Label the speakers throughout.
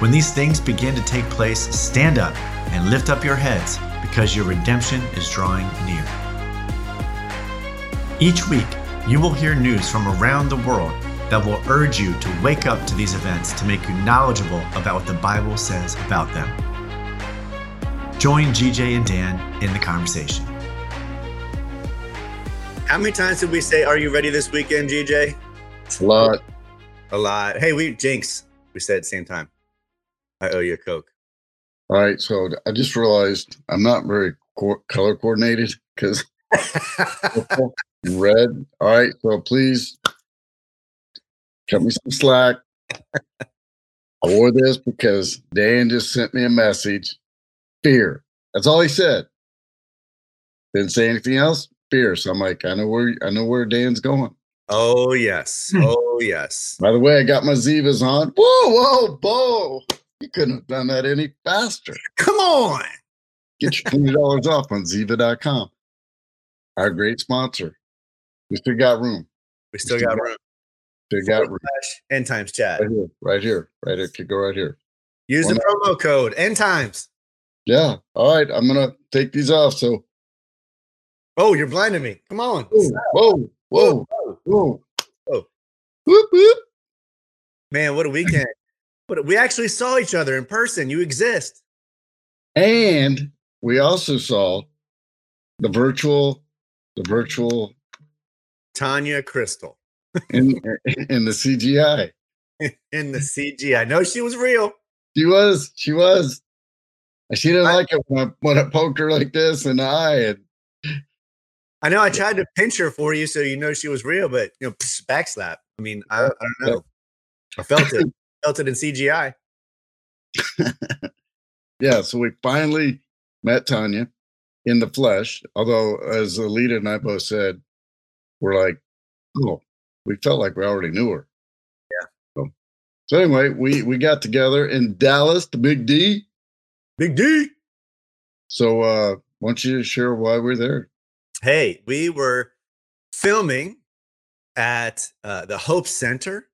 Speaker 1: When these things begin to take place, stand up and lift up your heads because your redemption is drawing near. Each week, you will hear news from around the world that will urge you to wake up to these events to make you knowledgeable about what the Bible says about them. Join GJ and Dan in the conversation. How many times did we say, Are you ready this weekend, GJ?
Speaker 2: It's a lot.
Speaker 1: A lot. Hey, we jinx. We said at the same time. I owe you a Coke.
Speaker 2: All right. So I just realized I'm not very co- color coordinated because red. All right. So please cut me some slack. I wore this because Dan just sent me a message fear. That's all he said. Didn't say anything else. Fear. So I'm like, I know where I know where Dan's going.
Speaker 1: Oh yes. Hmm. Oh yes.
Speaker 2: By the way, I got my Zivas on. Whoa, whoa, whoa. You couldn't have done that any faster.
Speaker 1: Come on.
Speaker 2: Get your $20 off on Ziva.com. Our great sponsor. We still got room.
Speaker 1: We still, we still got, got room. Still got room. End times chat. Right
Speaker 2: here. Right here. Right here. Could go right here.
Speaker 1: Use One the promo code end times.
Speaker 2: Yeah. All right. I'm gonna take these off. So
Speaker 1: Oh, you're blinding me. Come on. Whoa,
Speaker 2: whoa, whoa, whoa. whoa. whoa. Whoop,
Speaker 1: whoop. Man, what a weekend. But we actually saw each other in person. You exist.
Speaker 2: And we also saw the virtual, the virtual
Speaker 1: Tanya Crystal
Speaker 2: in, in the CGI.
Speaker 1: In the CGI. No, she was real.
Speaker 2: She was. She was. She didn't I, like it when I, when I poked her like this in the eye. And
Speaker 1: I know I tried to pinch her for you so you know she was real, but you know, backslap. I mean, I, I don't know. I felt it built in CGI.
Speaker 2: yeah, so we finally met Tanya in the flesh. Although, as Alita and I both said, we're like, oh, we felt like we already knew her.
Speaker 1: Yeah.
Speaker 2: So, so anyway, we we got together in Dallas, the Big D.
Speaker 1: Big D.
Speaker 2: So, uh, why don't you share why we're there?
Speaker 1: Hey, we were filming at uh, the Hope Center.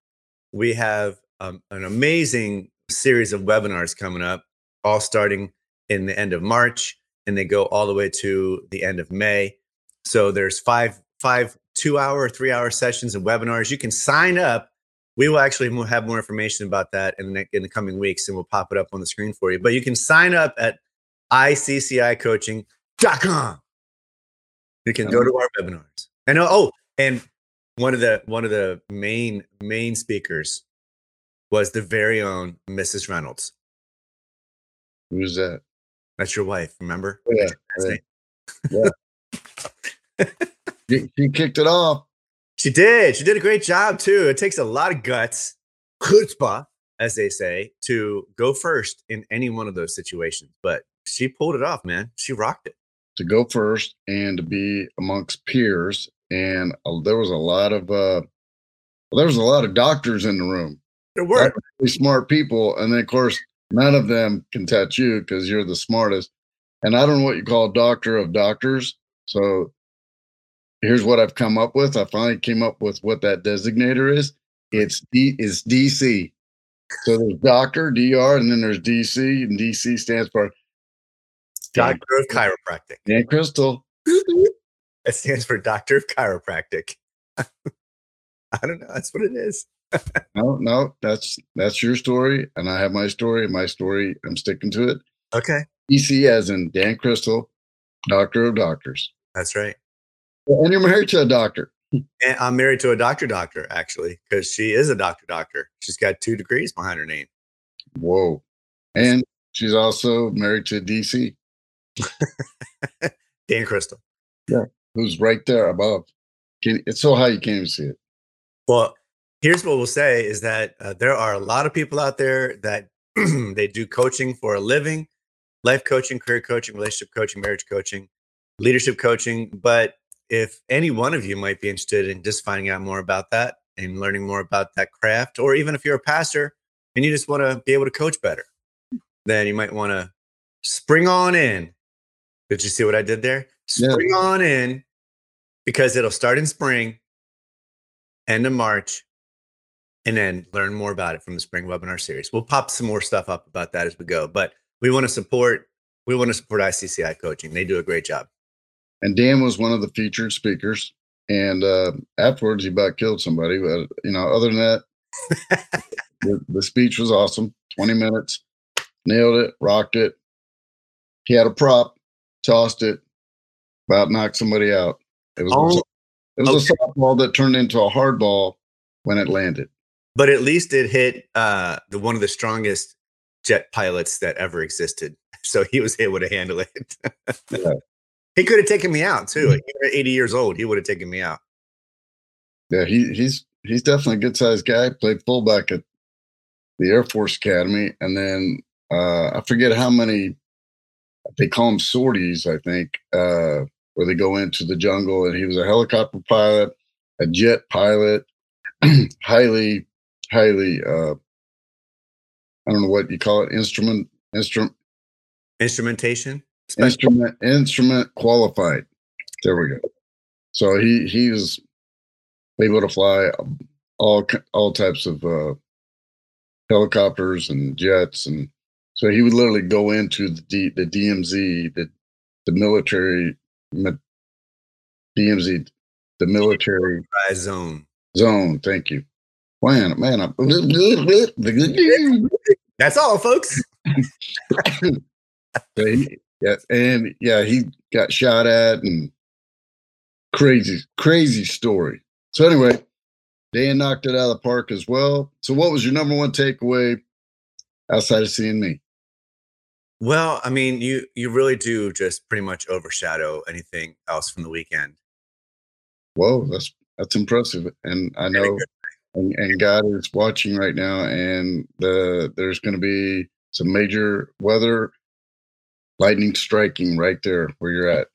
Speaker 1: We have um, an amazing series of webinars coming up, all starting in the end of March, and they go all the way to the end of May. So there's five five two hour, three hour sessions and webinars. You can sign up. We will actually have more information about that in the, in the coming weeks, and we'll pop it up on the screen for you. But you can sign up at ICCIcoaching.com. You can go to our webinars. And oh, and one of the one of the main main speakers was the very own Mrs. Reynolds.
Speaker 2: Who's that?
Speaker 1: That's your wife, remember?
Speaker 2: Oh, yeah. yeah. she, she kicked it off.
Speaker 1: She did. She did a great job, too. It takes a lot of guts, chutzpah, as they say, to go first in any one of those situations. But she pulled it off, man. She rocked it.
Speaker 2: To go first and to be amongst peers. And uh, there was a lot of, uh, well, there was a lot of doctors in the room. It worked. Really smart people, and then of course none of them can touch you because you're the smartest. And I don't know what you call doctor of doctors. So here's what I've come up with. I finally came up with what that designator is. It's D, it's DC. So there's doctor, DR, and then there's DC, and DC stands for
Speaker 1: Doctor of Chiropractic.
Speaker 2: Dan Crystal.
Speaker 1: It stands for Doctor of Chiropractic. I don't know. That's what it is
Speaker 2: no, no, that's that's your story, and I have my story. My story, I'm sticking to it.
Speaker 1: Okay.
Speaker 2: DC, as in Dan Crystal, doctor of doctors.
Speaker 1: That's right.
Speaker 2: And you're married to a doctor.
Speaker 1: And I'm married to a doctor doctor, actually, because she is a doctor doctor. She's got two degrees behind her name.
Speaker 2: Whoa. And she's also married to DC.
Speaker 1: Dan Crystal.
Speaker 2: Yeah. Who's right there above. Can, it's so high you can't even see it.
Speaker 1: Well, here's what we'll say is that uh, there are a lot of people out there that they do coaching for a living life coaching career coaching relationship coaching marriage coaching leadership coaching but if any one of you might be interested in just finding out more about that and learning more about that craft or even if you're a pastor and you just want to be able to coach better then you might want to spring on in did you see what i did there spring yeah. on in because it'll start in spring end of march and then learn more about it from the spring webinar series. We'll pop some more stuff up about that as we go, but we want to support we want to support ICCI coaching. They do a great job.
Speaker 2: And Dan was one of the featured speakers, and uh, afterwards he about killed somebody, but you know, other than that, the, the speech was awesome. Twenty minutes, nailed it, rocked it. He had a prop, tossed it, about knocked somebody out. It was, oh, a, it was okay. a softball that turned into a hardball when it landed
Speaker 1: but at least it hit uh, the one of the strongest jet pilots that ever existed. So he was able to handle it. yeah. He could have taken me out too. Mm-hmm. 80 years old, he would have taken me out.
Speaker 2: Yeah, he, he's he's definitely a good sized guy. Played fullback at the Air Force Academy, and then uh, I forget how many they call them sorties, I think, uh, where they go into the jungle. And he was a helicopter pilot, a jet pilot, highly highly uh, I don't know what you call it instrument instrument
Speaker 1: instrumentation
Speaker 2: Special. instrument instrument qualified. There we go. So he he's able to fly um, all all types of uh, helicopters and jets, and so he would literally go into the D, the DMZ, the the military DMZ, the military
Speaker 1: zone.
Speaker 2: Zone. Thank you. Man, man. I...
Speaker 1: That's all, folks.
Speaker 2: yeah, and yeah, he got shot at and crazy, crazy story. So anyway, Dan knocked it out of the park as well. So what was your number one takeaway outside of seeing me?
Speaker 1: Well, I mean, you you really do just pretty much overshadow anything else from the weekend.
Speaker 2: Whoa, that's that's impressive. And I know and, and God is watching right now, and the, there's going to be some major weather, lightning striking right there where you're at,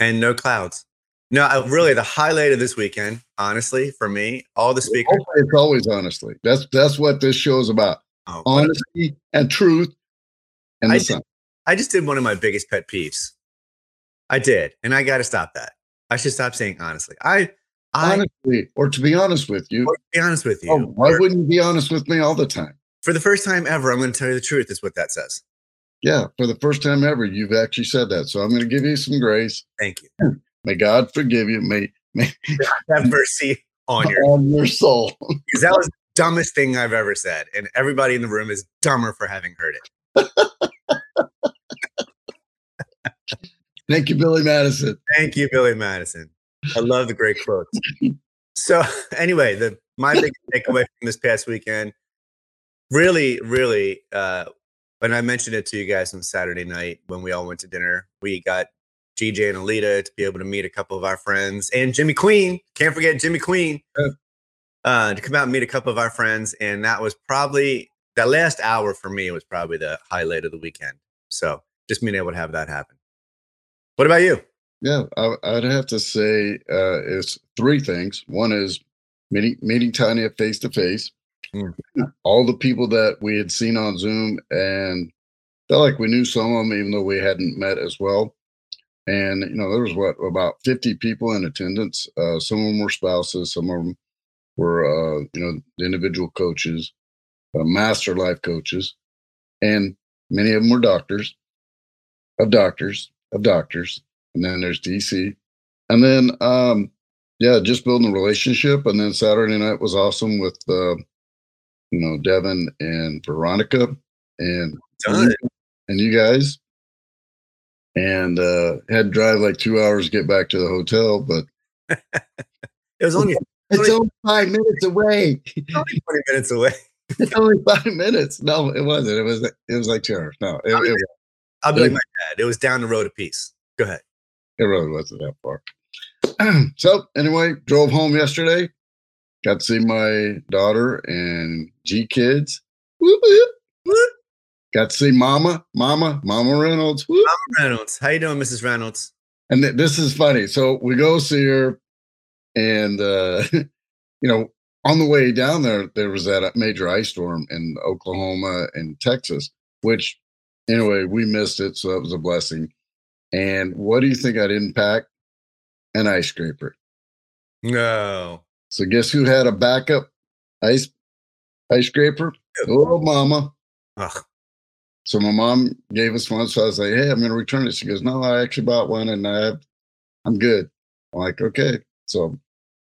Speaker 1: and no clouds. No, I, really, the highlight of this weekend, honestly, for me, all the speakers.
Speaker 2: It's always honestly. That's that's what this show is about: oh, honesty and truth.
Speaker 1: And I did, I just did one of my biggest pet peeves. I did, and I got to stop that. I should stop saying honestly. I Honestly,
Speaker 2: I, or to be honest with you,
Speaker 1: be honest with you. Oh, why
Speaker 2: or, wouldn't you be honest with me all the time?
Speaker 1: For the first time ever, I'm going to tell you the truth. Is what that says.
Speaker 2: Yeah, for the first time ever, you've actually said that. So I'm going to give you some grace.
Speaker 1: Thank you. Hmm.
Speaker 2: May God forgive you. May, may
Speaker 1: have mercy on your, on your
Speaker 2: soul.
Speaker 1: Because that was the dumbest thing I've ever said. And everybody in the room is dumber for having heard it.
Speaker 2: Thank you, Billy Madison.
Speaker 1: Thank you, Billy Madison. I love the great quotes. so anyway, the my big takeaway from this past weekend, really, really, uh, and I mentioned it to you guys on Saturday night when we all went to dinner. We got GJ and Alita to be able to meet a couple of our friends and Jimmy Queen. Can't forget Jimmy Queen uh, to come out and meet a couple of our friends. And that was probably that last hour for me was probably the highlight of the weekend. So just being able to have that happen. What about you?
Speaker 2: Yeah, I, would have to say uh, it's three things. One is meeting meeting Tanya face to face. All the people that we had seen on Zoom and felt like we knew some of them, even though we hadn't met as well. And you know, there was what about fifty people in attendance. Uh, some of them were spouses, some of them were uh, you know the individual coaches, uh, master life coaches, and many of them were doctors, of doctors, of doctors and then there's DC, and then um, yeah, just building a relationship. And then Saturday night was awesome with uh, you know Devin and Veronica and Done. and you guys, and uh, had to drive like two hours to get back to the hotel, but
Speaker 1: it was only.
Speaker 2: It's only, five minutes away. Only twenty
Speaker 1: minutes away.
Speaker 2: it's only five minutes. No, it wasn't. It was it was like two hours. No, it, I'll, be, it,
Speaker 1: I'll be it, like my dad. It was down the road a piece. Go ahead.
Speaker 2: It really wasn't that far. so anyway, drove home yesterday. Got to see my daughter and G kids. Got to see Mama, Mama, Mama Reynolds. Mama
Speaker 1: Reynolds, how you doing, Mrs. Reynolds?
Speaker 2: And th- this is funny. So we go see her, and uh, you know, on the way down there, there was that uh, major ice storm in Oklahoma and Texas, which anyway we missed it, so that was a blessing. And what do you think i didn't pack? An ice scraper.
Speaker 1: No.
Speaker 2: So guess who had a backup ice ice scraper? Oh, mama. Ugh. So my mom gave us one. So I was like, "Hey, I'm going to return it." She goes, "No, I actually bought one, and I have, I'm good." I'm like, "Okay." So,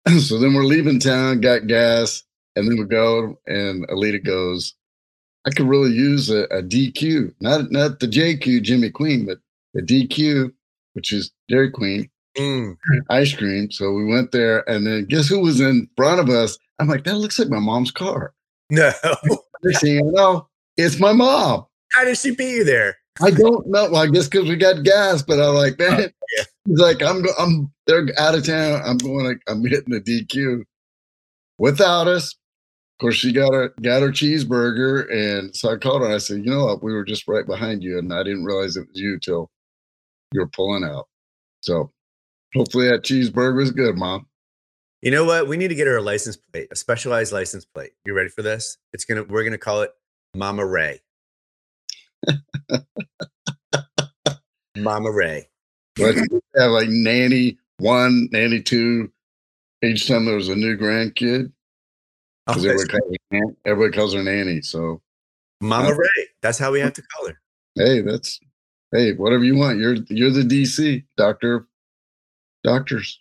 Speaker 2: so then we're leaving town, got gas, and then we go, and Alita goes, "I could really use a, a DQ, not not the JQ Jimmy Queen, but the DQ, which is Dairy Queen mm. ice cream. So we went there, and then guess who was in front of us? I'm like, that looks like my mom's car. No, no, it's my mom.
Speaker 1: How did she be there?
Speaker 2: I don't know. Well, I guess because we got gas, but I'm like, oh, man, oh, yeah. he's like, I'm, I'm, they're out of town. I'm going, to, I'm hitting the DQ without us. Of course, she got her got her cheeseburger, and so I called her. And I said, "You know what? We were just right behind you, and I didn't realize it was you till you're pulling out. So hopefully that cheeseburger is good, mom.
Speaker 1: You know what? We need to get her a license plate, a specialized license plate. You ready for this? It's gonna we're gonna call it Mama Ray. Mama Ray.
Speaker 2: let have like nanny one, nanny two. Each time there was a new grandkid. Oh, everybody, calls her, everybody calls her nanny. So
Speaker 1: Mama uh, Ray. That's how we have to call her.
Speaker 2: Hey, that's hey, whatever you want. You're you're the DC doctor of doctors.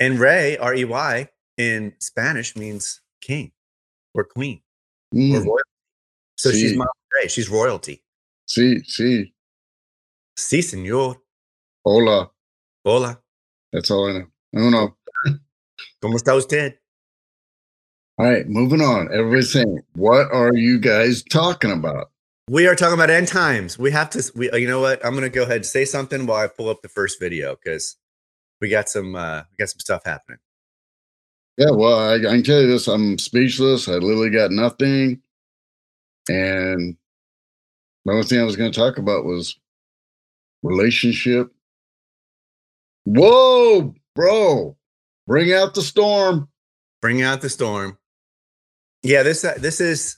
Speaker 1: And Ray R E Y in Spanish means king or queen mm. or royalty. So sí. she's my Ray. She's royalty.
Speaker 2: She sí,
Speaker 1: sí. sí, senor.
Speaker 2: Hola.
Speaker 1: Hola.
Speaker 2: That's all I know. know.
Speaker 1: ¿Cómo está usted?
Speaker 2: All right, moving on. Everybody's saying, what are you guys talking about?
Speaker 1: We are talking about end times. We have to. We, you know what? I'm going to go ahead and say something while I pull up the first video because we got some uh, we got some stuff happening.
Speaker 2: Yeah, well, I, I, can tell you this: I'm speechless. I literally got nothing, and the only thing I was going to talk about was relationship. Whoa, bro! Bring out the storm.
Speaker 1: Bring out the storm. Yeah, this uh, this is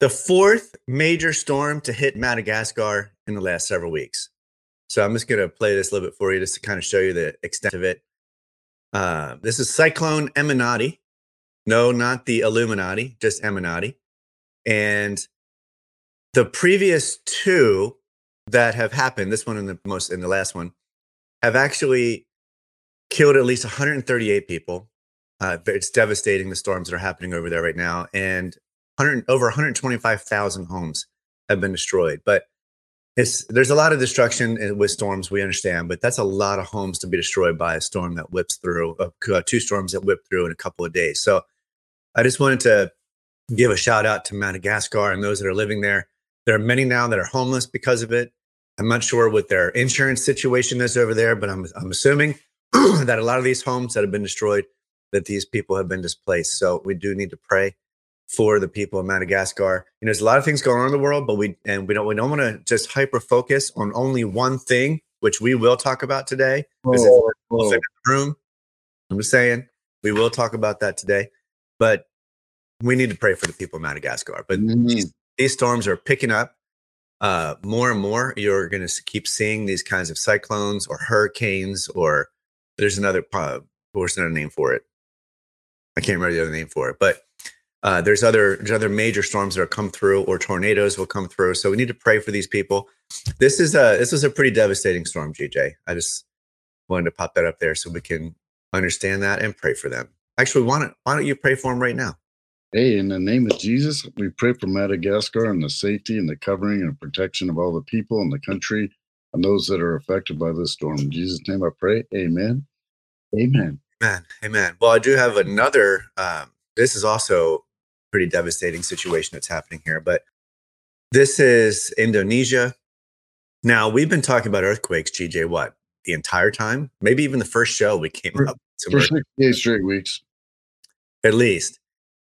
Speaker 1: the fourth major storm to hit Madagascar in the last several weeks. So I'm just going to play this a little bit for you just to kind of show you the extent of it. Uh, this is Cyclone Eminati. No, not the Illuminati, just Eminati. And the previous two that have happened, this one and the most and the last one, have actually killed at least 138 people. Uh, it's devastating the storms that are happening over there right now. And 100, over 125,000 homes have been destroyed. But it's, there's a lot of destruction eh, with storms, we understand, but that's a lot of homes to be destroyed by a storm that whips through, uh, uh, two storms that whip through in a couple of days. So I just wanted to give a shout out to Madagascar and those that are living there. There are many now that are homeless because of it. I'm not sure what their insurance situation is over there, but I'm, I'm assuming that a lot of these homes that have been destroyed, that these people have been displaced. So we do need to pray for the people of Madagascar. You know, there's a lot of things going on in the world, but we and we don't we don't want to just hyper focus on only one thing, which we will talk about today. Oh, oh. room. I'm just saying we will talk about that today, but we need to pray for the people of Madagascar. But mm-hmm. these, these storms are picking up uh, more and more. You're going to keep seeing these kinds of cyclones or hurricanes, or there's another uh, there's another name for it. I can't remember the other name for it, but uh, there's other there's other major storms that will come through, or tornadoes will come through. So we need to pray for these people. This is a this is a pretty devastating storm, GJ. I just wanted to pop that up there so we can understand that and pray for them. Actually, why don't why don't you pray for them right now?
Speaker 2: Hey, in the name of Jesus, we pray for Madagascar and the safety and the covering and protection of all the people in the country and those that are affected by this storm. In Jesus' name, I pray. Amen. Amen.
Speaker 1: Amen. Amen. Well, I do have another. Um, this is also pretty devastating situation that's happening here. But this is Indonesia. Now, we've been talking about earthquakes, GJ, what, the entire time? Maybe even the first show we came for, up.
Speaker 2: For six straight weeks.
Speaker 1: At least.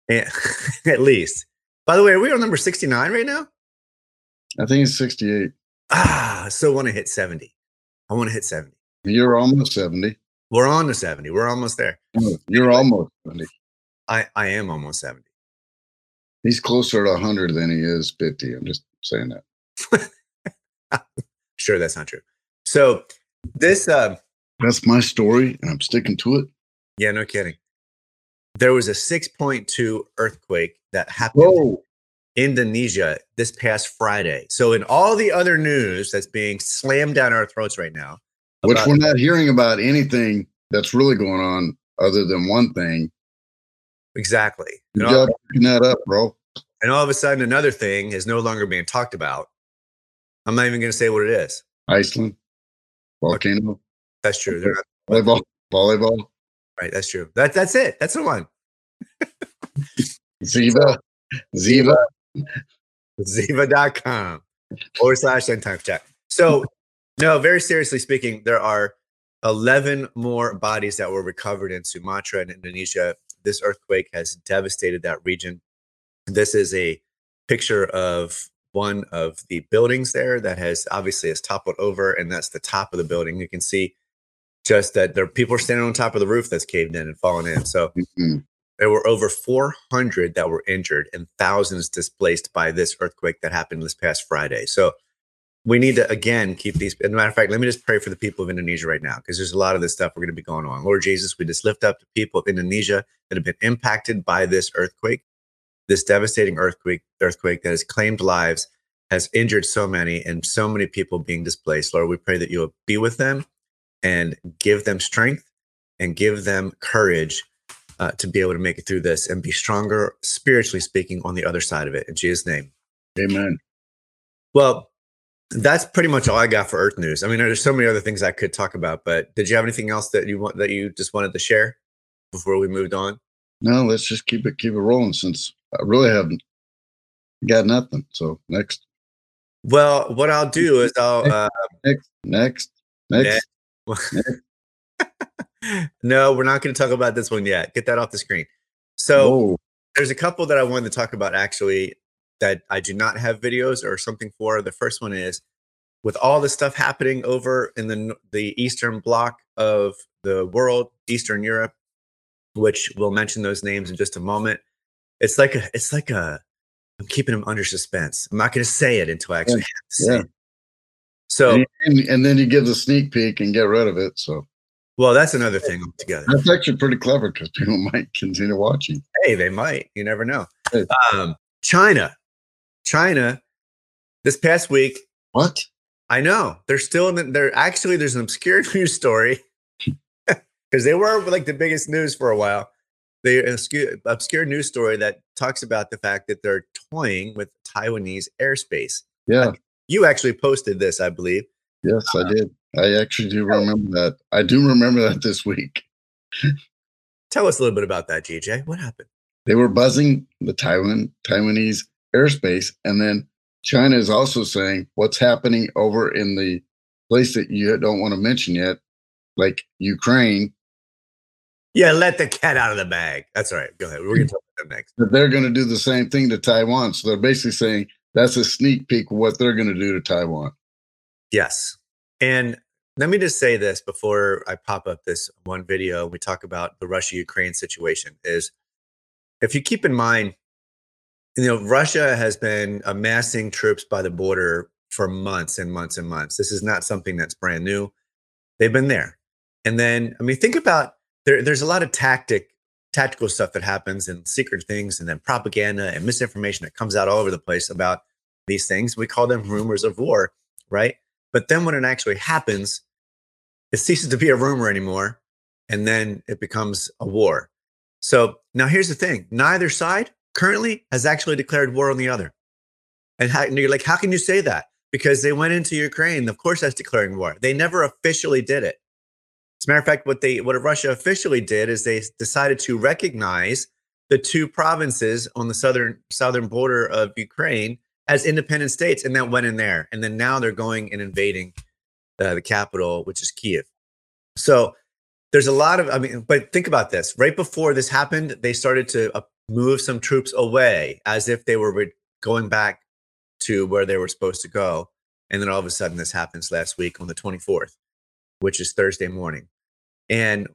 Speaker 1: Yeah, at least. By the way, are we on number 69 right now?
Speaker 2: I think it's 68.
Speaker 1: Ah, I still want to hit 70. I want to hit 70.
Speaker 2: You're almost 70.
Speaker 1: We're on to 70. We're almost there.
Speaker 2: Oh, you're almost 70.
Speaker 1: I, I am almost 70.
Speaker 2: He's closer to 100 than he is 50. I'm just saying that.
Speaker 1: sure, that's not true. So this. Uh,
Speaker 2: that's my story, and I'm sticking to it.
Speaker 1: Yeah, no kidding. There was a 6.2 earthquake that happened Whoa. in Indonesia this past Friday. So, in all the other news that's being slammed down our throats right now,
Speaker 2: which we're not hearing about anything that's really going on other than one thing
Speaker 1: Exactly.
Speaker 2: You got that up, bro.
Speaker 1: And all of a sudden, another thing is no longer being talked about. I'm not even going to say what it is.
Speaker 2: Iceland, volcano.
Speaker 1: That's true. Okay.
Speaker 2: Volleyball, volleyball.
Speaker 1: Right. That's true. That, that's it. That's the one.
Speaker 2: Ziva, Ziva,
Speaker 1: Ziva.com or slash end times chat. So, no, very seriously speaking, there are 11 more bodies that were recovered in Sumatra and Indonesia this earthquake has devastated that region. This is a picture of one of the buildings there that has obviously has toppled over, and that's the top of the building. You can see just that there people are standing on top of the roof that's caved in and fallen in. So mm-hmm. there were over 400 that were injured and thousands displaced by this earthquake that happened this past Friday. So we need to again keep these. As a matter of fact, let me just pray for the people of Indonesia right now, because there's a lot of this stuff we're going to be going on. Lord Jesus, we just lift up the people of Indonesia that have been impacted by this earthquake, this devastating earthquake, earthquake that has claimed lives, has injured so many, and so many people being displaced. Lord, we pray that you'll be with them and give them strength and give them courage uh, to be able to make it through this and be stronger, spiritually speaking, on the other side of it. In Jesus' name.
Speaker 2: Amen.
Speaker 1: Well, that's pretty much all I got for Earth News. I mean, there's so many other things I could talk about, but did you have anything else that you want that you just wanted to share before we moved on?
Speaker 2: No, let's just keep it keep it rolling since I really haven't got nothing. So next.
Speaker 1: Well, what I'll do is I'll uh,
Speaker 2: next next next. next.
Speaker 1: next. no, we're not going to talk about this one yet. Get that off the screen. So Whoa. there's a couple that I wanted to talk about actually that I do not have videos or something for. The first one is with all the stuff happening over in the the eastern block of the world, Eastern Europe, which we'll mention those names in just a moment. It's like a it's like a I'm keeping them under suspense. I'm not going to say it until I actually yeah. have to say yeah. So
Speaker 2: and, and, then you give the sneak peek and get rid of it. So
Speaker 1: well, that's another thing altogether.
Speaker 2: That's actually pretty clever because people might continue watching.
Speaker 1: Hey, they might. You never know. Um, China China this past week.
Speaker 2: What?
Speaker 1: I know. They're still in the, they're actually there's an obscure news story because they were like the biggest news for a while. The obscure, obscure news story that talks about the fact that they're toying with Taiwanese airspace.
Speaker 2: Yeah. Like,
Speaker 1: you actually posted this, I believe.
Speaker 2: Yes, uh, I did. I actually do remember that. I do remember that this week.
Speaker 1: tell us a little bit about that, GJ. What happened?
Speaker 2: They were buzzing the Taiwan Taiwanese airspace. And then China is also saying what's happening over in the place that you don't want to mention yet, like Ukraine.
Speaker 1: Yeah, let the cat out of the bag. That's all right. Go ahead. We're going to talk about that next.
Speaker 2: But they're going to do the same thing to Taiwan. So they're basically saying that's a sneak peek of what they're going to do to Taiwan.
Speaker 1: Yes. And let me just say this before I pop up this one video. We talk about the Russia Ukraine situation is if you keep in mind you know, Russia has been amassing troops by the border for months and months and months. This is not something that's brand new. They've been there. And then, I mean, think about there, there's a lot of tactic, tactical stuff that happens and secret things and then propaganda and misinformation that comes out all over the place about these things. We call them rumors of war, right? But then when it actually happens, it ceases to be a rumor anymore. And then it becomes a war. So now here's the thing neither side currently has actually declared war on the other. And, how, and you're like, how can you say that? Because they went into Ukraine. Of course, that's declaring war. They never officially did it. As a matter of fact, what they what Russia officially did is they decided to recognize the two provinces on the southern southern border of Ukraine as independent states, and that went in there. And then now they're going and invading uh, the capital, which is Kiev. So there's a lot of I mean, but think about this. Right before this happened, they started to uh, move some troops away as if they were re- going back to where they were supposed to go. And then all of a sudden, this happens last week on the 24th, which is Thursday morning. And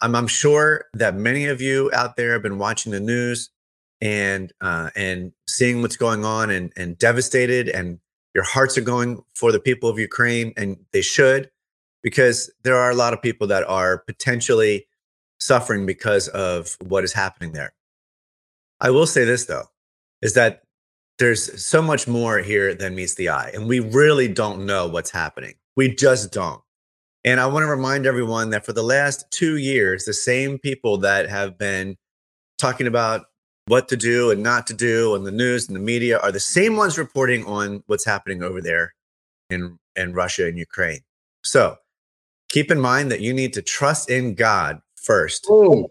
Speaker 1: I'm, I'm sure that many of you out there have been watching the news and uh, and seeing what's going on and and devastated and your hearts are going for the people of Ukraine and they should because there are a lot of people that are potentially suffering because of what is happening there. I will say this though, is that there's so much more here than meets the eye, and we really don't know what's happening. We just don't. And I want to remind everyone that for the last two years, the same people that have been talking about what to do and not to do on the news and the media are the same ones reporting on what's happening over there in, in Russia and Ukraine. So keep in mind that you need to trust in God first. Ooh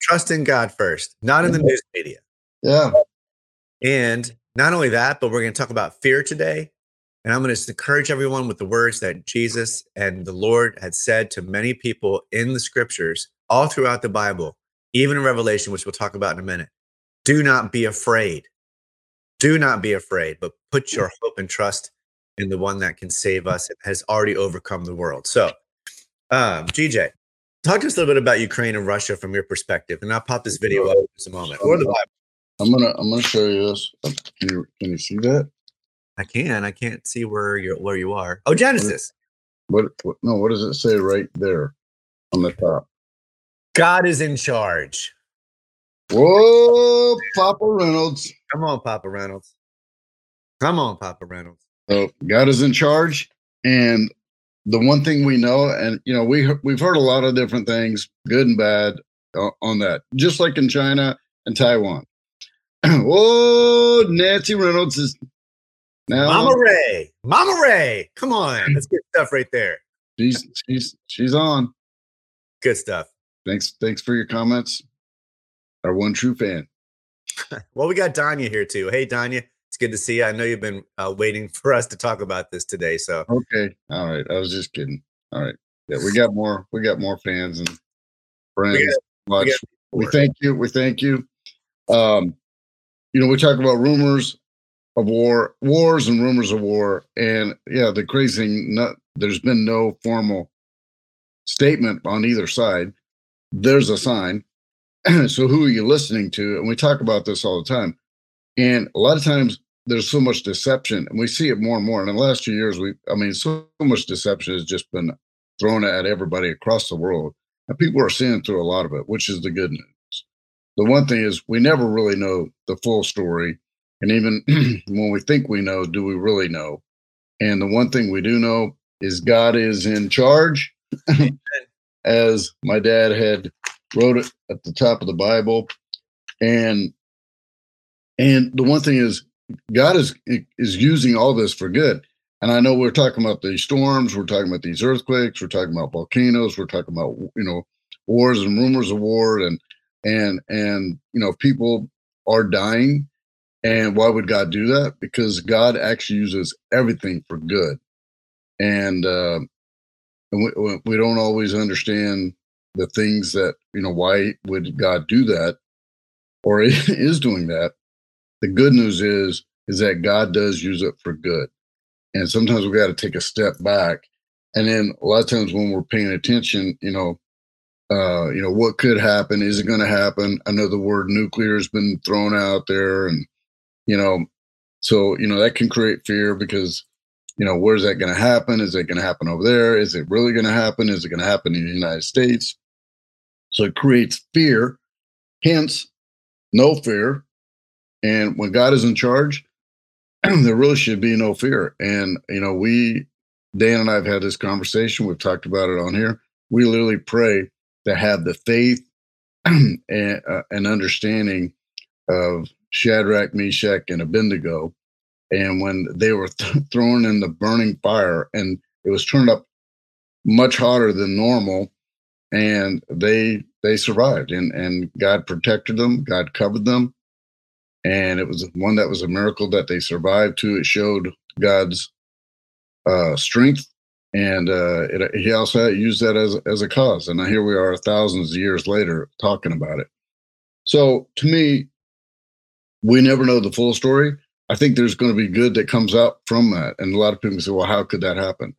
Speaker 1: trust in God first, not in the news media.
Speaker 2: Yeah.
Speaker 1: And not only that, but we're going to talk about fear today. And I'm going to encourage everyone with the words that Jesus and the Lord had said to many people in the scriptures, all throughout the Bible, even in Revelation, which we'll talk about in a minute. Do not be afraid. Do not be afraid, but put your hope and trust in the one that can save us and has already overcome the world. So, um, GJ, Talk to us a little bit about Ukraine and Russia from your perspective, and I'll pop this video up in just a moment. Or the
Speaker 2: Bible. I'm gonna I'm gonna show you this. Oh, can you, can you see that?
Speaker 1: I can. I can't see where you where you are. Oh, Genesis.
Speaker 2: What, what? No. What does it say right there on the top?
Speaker 1: God is in charge.
Speaker 2: Whoa, Papa Reynolds!
Speaker 1: Come on, Papa Reynolds! Come on, Papa Reynolds!
Speaker 2: So God is in charge, and the one thing we know, and you know, we we've heard a lot of different things, good and bad, uh, on that. Just like in China and Taiwan. oh, Nancy Reynolds is
Speaker 1: now Mama Ray. Mama Ray, come on, that's good stuff right there.
Speaker 2: She's she's she's on.
Speaker 1: Good stuff.
Speaker 2: Thanks thanks for your comments. Our one true fan.
Speaker 1: well, we got Danya here too. Hey, Danya good to see you. I know you've been uh, waiting for us to talk about this today. So
Speaker 2: okay, all right. I was just kidding. All right, yeah, we got more. We got more fans and friends. We, got, we, we thank you. We thank you. Um, you know, we talk about rumors of war, wars and rumors of war, and yeah, the crazy thing. Not, there's been no formal statement on either side. There's a sign. so who are you listening to? And we talk about this all the time. And a lot of times there's so much deception, and we see it more and more. And in the last few years, we, I mean, so much deception has just been thrown at everybody across the world, and people are seeing through a lot of it, which is the good news. The one thing is, we never really know the full story, and even when we think we know, do we really know? And the one thing we do know is God is in charge, as my dad had wrote it at the top of the Bible, and and the one thing is God is is using all this for good. And I know we're talking about these storms, we're talking about these earthquakes, we're talking about volcanoes, we're talking about you know wars and rumors of war, and and and you know people are dying. And why would God do that? Because God actually uses everything for good, and uh, we, we don't always understand the things that you know. Why would God do that, or is doing that? the good news is is that God does use it for good. And sometimes we got to take a step back. And then a lot of times when we're paying attention, you know, uh, you know, what could happen? Is it going to happen? I know the word nuclear has been thrown out there, and you know, so you know that can create fear because you know where's that going to happen? Is it going to happen over there? Is it really going to happen? Is it going to happen in the United States? So it creates fear. Hence, no fear and when God is in charge, there really should be no fear. And, you know, we, Dan and I have had this conversation. We've talked about it on here. We literally pray to have the faith and uh, an understanding of Shadrach, Meshach, and Abednego. And when they were th- thrown in the burning fire and it was turned up much hotter than normal, and they they survived and, and God protected them, God covered them, and it was one that was a miracle that they survived. To it showed God's uh, strength, and uh, it, he also used that as as a cause. And now here we are, thousands of years later, talking about it. So to me, we never know the full story. I think there's going to be good that comes out from that, and a lot of people say, "Well, how could that happen?"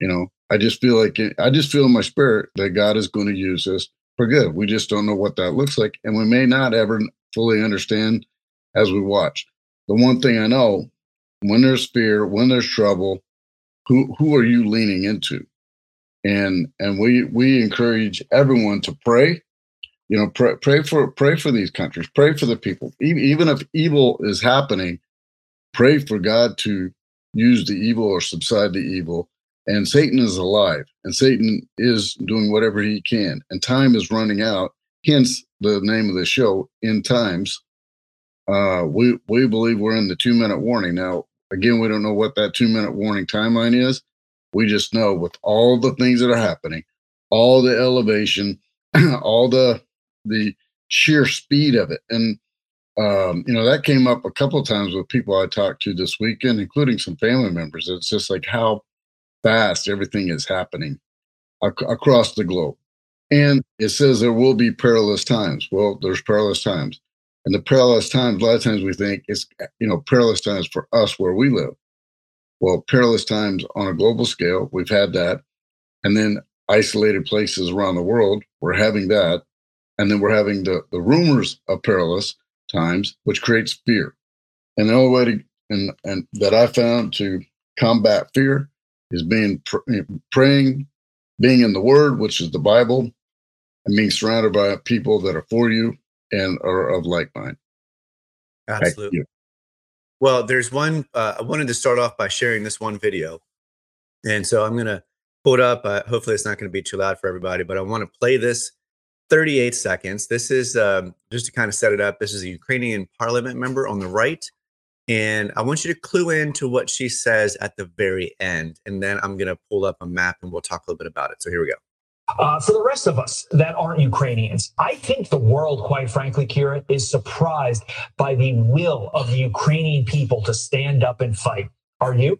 Speaker 2: You know, I just feel like I just feel in my spirit that God is going to use this for good. We just don't know what that looks like, and we may not ever fully understand as we watch. The one thing I know when there's fear, when there's trouble, who, who are you leaning into? And, and we, we encourage everyone to pray you know pray, pray, for pray for these countries pray for the people even, even if evil is happening pray for god to use the evil or subside the evil and satan is alive and satan is doing whatever he can and time is running out hence the name of the show in times uh, we we believe we're in the two minute warning now. Again, we don't know what that two minute warning timeline is. We just know with all the things that are happening, all the elevation, all the the sheer speed of it, and um, you know that came up a couple times with people I talked to this weekend, including some family members. It's just like how fast everything is happening ac- across the globe. And it says there will be perilous times. Well, there's perilous times and the perilous times, a lot of times we think it's, you know, perilous times for us where we live. Well, perilous times on a global scale, we've had that. And then isolated places around the world, we're having that. And then we're having the, the rumors of perilous times, which creates fear. And the only way to, and, and that I found to combat fear is being pr- praying, being in the Word, which is the Bible, and being surrounded by people that are for you and are of like mind.
Speaker 1: Absolutely. Well, there's one. Uh, I wanted to start off by sharing this one video, and so I'm gonna pull it up. Uh, hopefully, it's not gonna be too loud for everybody, but I want to play this. 38 seconds. This is um, just to kind of set it up. This is a Ukrainian parliament member on the right. And I want you to clue in to what she says at the very end. And then I'm going to pull up a map and we'll talk a little bit about it. So here we go.
Speaker 3: Uh, for the rest of us that aren't Ukrainians, I think the world, quite frankly, Kira, is surprised by the will of the Ukrainian people to stand up and fight. Are you?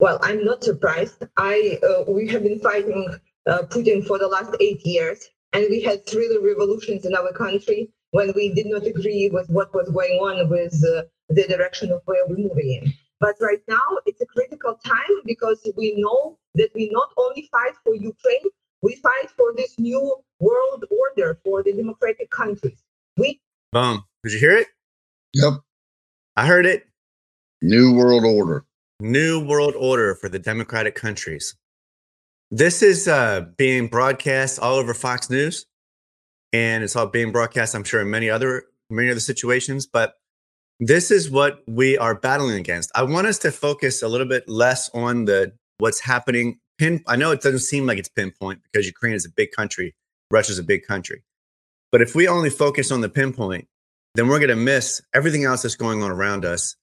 Speaker 4: Well, I'm not surprised. I uh, we have been fighting uh, Putin for the last eight years, and we had three revolutions in our country when we did not agree with what was going on with uh, the direction of where we're moving in. But right now, it's a critical time because we know that we not only fight for Ukraine, we fight for this new world order for the democratic countries.
Speaker 1: We. Boom. Did you hear it?
Speaker 2: Yep.
Speaker 1: I heard it.
Speaker 2: New world order.
Speaker 1: New world order for the democratic countries. This is uh, being broadcast all over Fox News, and it's all being broadcast, I'm sure, in many other many other situations. But this is what we are battling against. I want us to focus a little bit less on the what's happening. Pin, I know it doesn't seem like it's pinpoint because Ukraine is a big country, Russia's a big country. But if we only focus on the pinpoint, then we're going to miss everything else that's going on around us.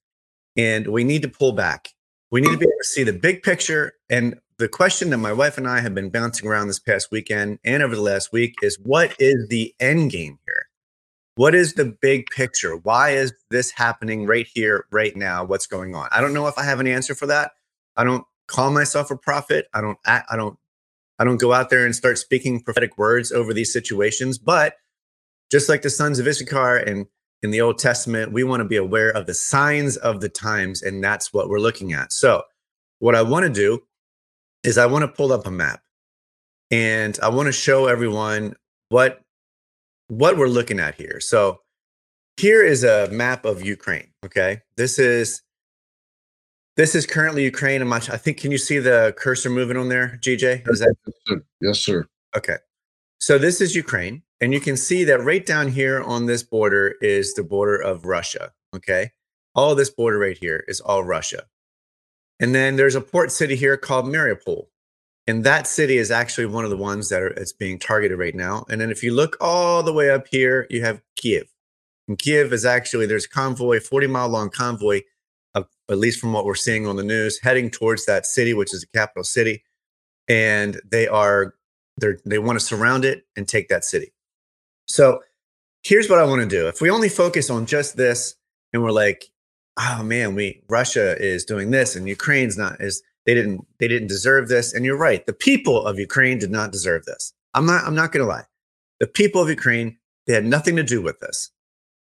Speaker 1: And we need to pull back. We need to be able to see the big picture. And the question that my wife and I have been bouncing around this past weekend and over the last week is what is the end game here? what is the big picture? Why is this happening right here, right now? What's going on? I don't know if I have an answer for that. I don't call myself a prophet. I don't. I, I don't. I don't go out there and start speaking prophetic words over these situations. But just like the sons of Issachar and in the Old Testament, we want to be aware of the signs of the times, and that's what we're looking at. So, what I want to do is I want to pull up a map, and I want to show everyone what what we're looking at here. So here is a map of Ukraine. Okay, this is this is currently Ukraine. I'm not, I think can you see the cursor moving on there, GJ? Is that
Speaker 2: yes, sir? Yes, sir.
Speaker 1: Okay, so this is Ukraine, and you can see that right down here on this border is the border of Russia. Okay, all this border right here is all Russia, and then there's a port city here called Mariupol and that city is actually one of the ones that are it's being targeted right now. And then if you look all the way up here, you have Kiev. And Kiev is actually there's a convoy, 40 mile long convoy, of, at least from what we're seeing on the news, heading towards that city, which is the capital city, and they are they they want to surround it and take that city. So here's what I want to do. If we only focus on just this, and we're like, oh man, we Russia is doing this and Ukraine's not is they didn't they didn't deserve this. And you're right. The people of Ukraine did not deserve this. I'm not I'm not going to lie. The people of Ukraine, they had nothing to do with this.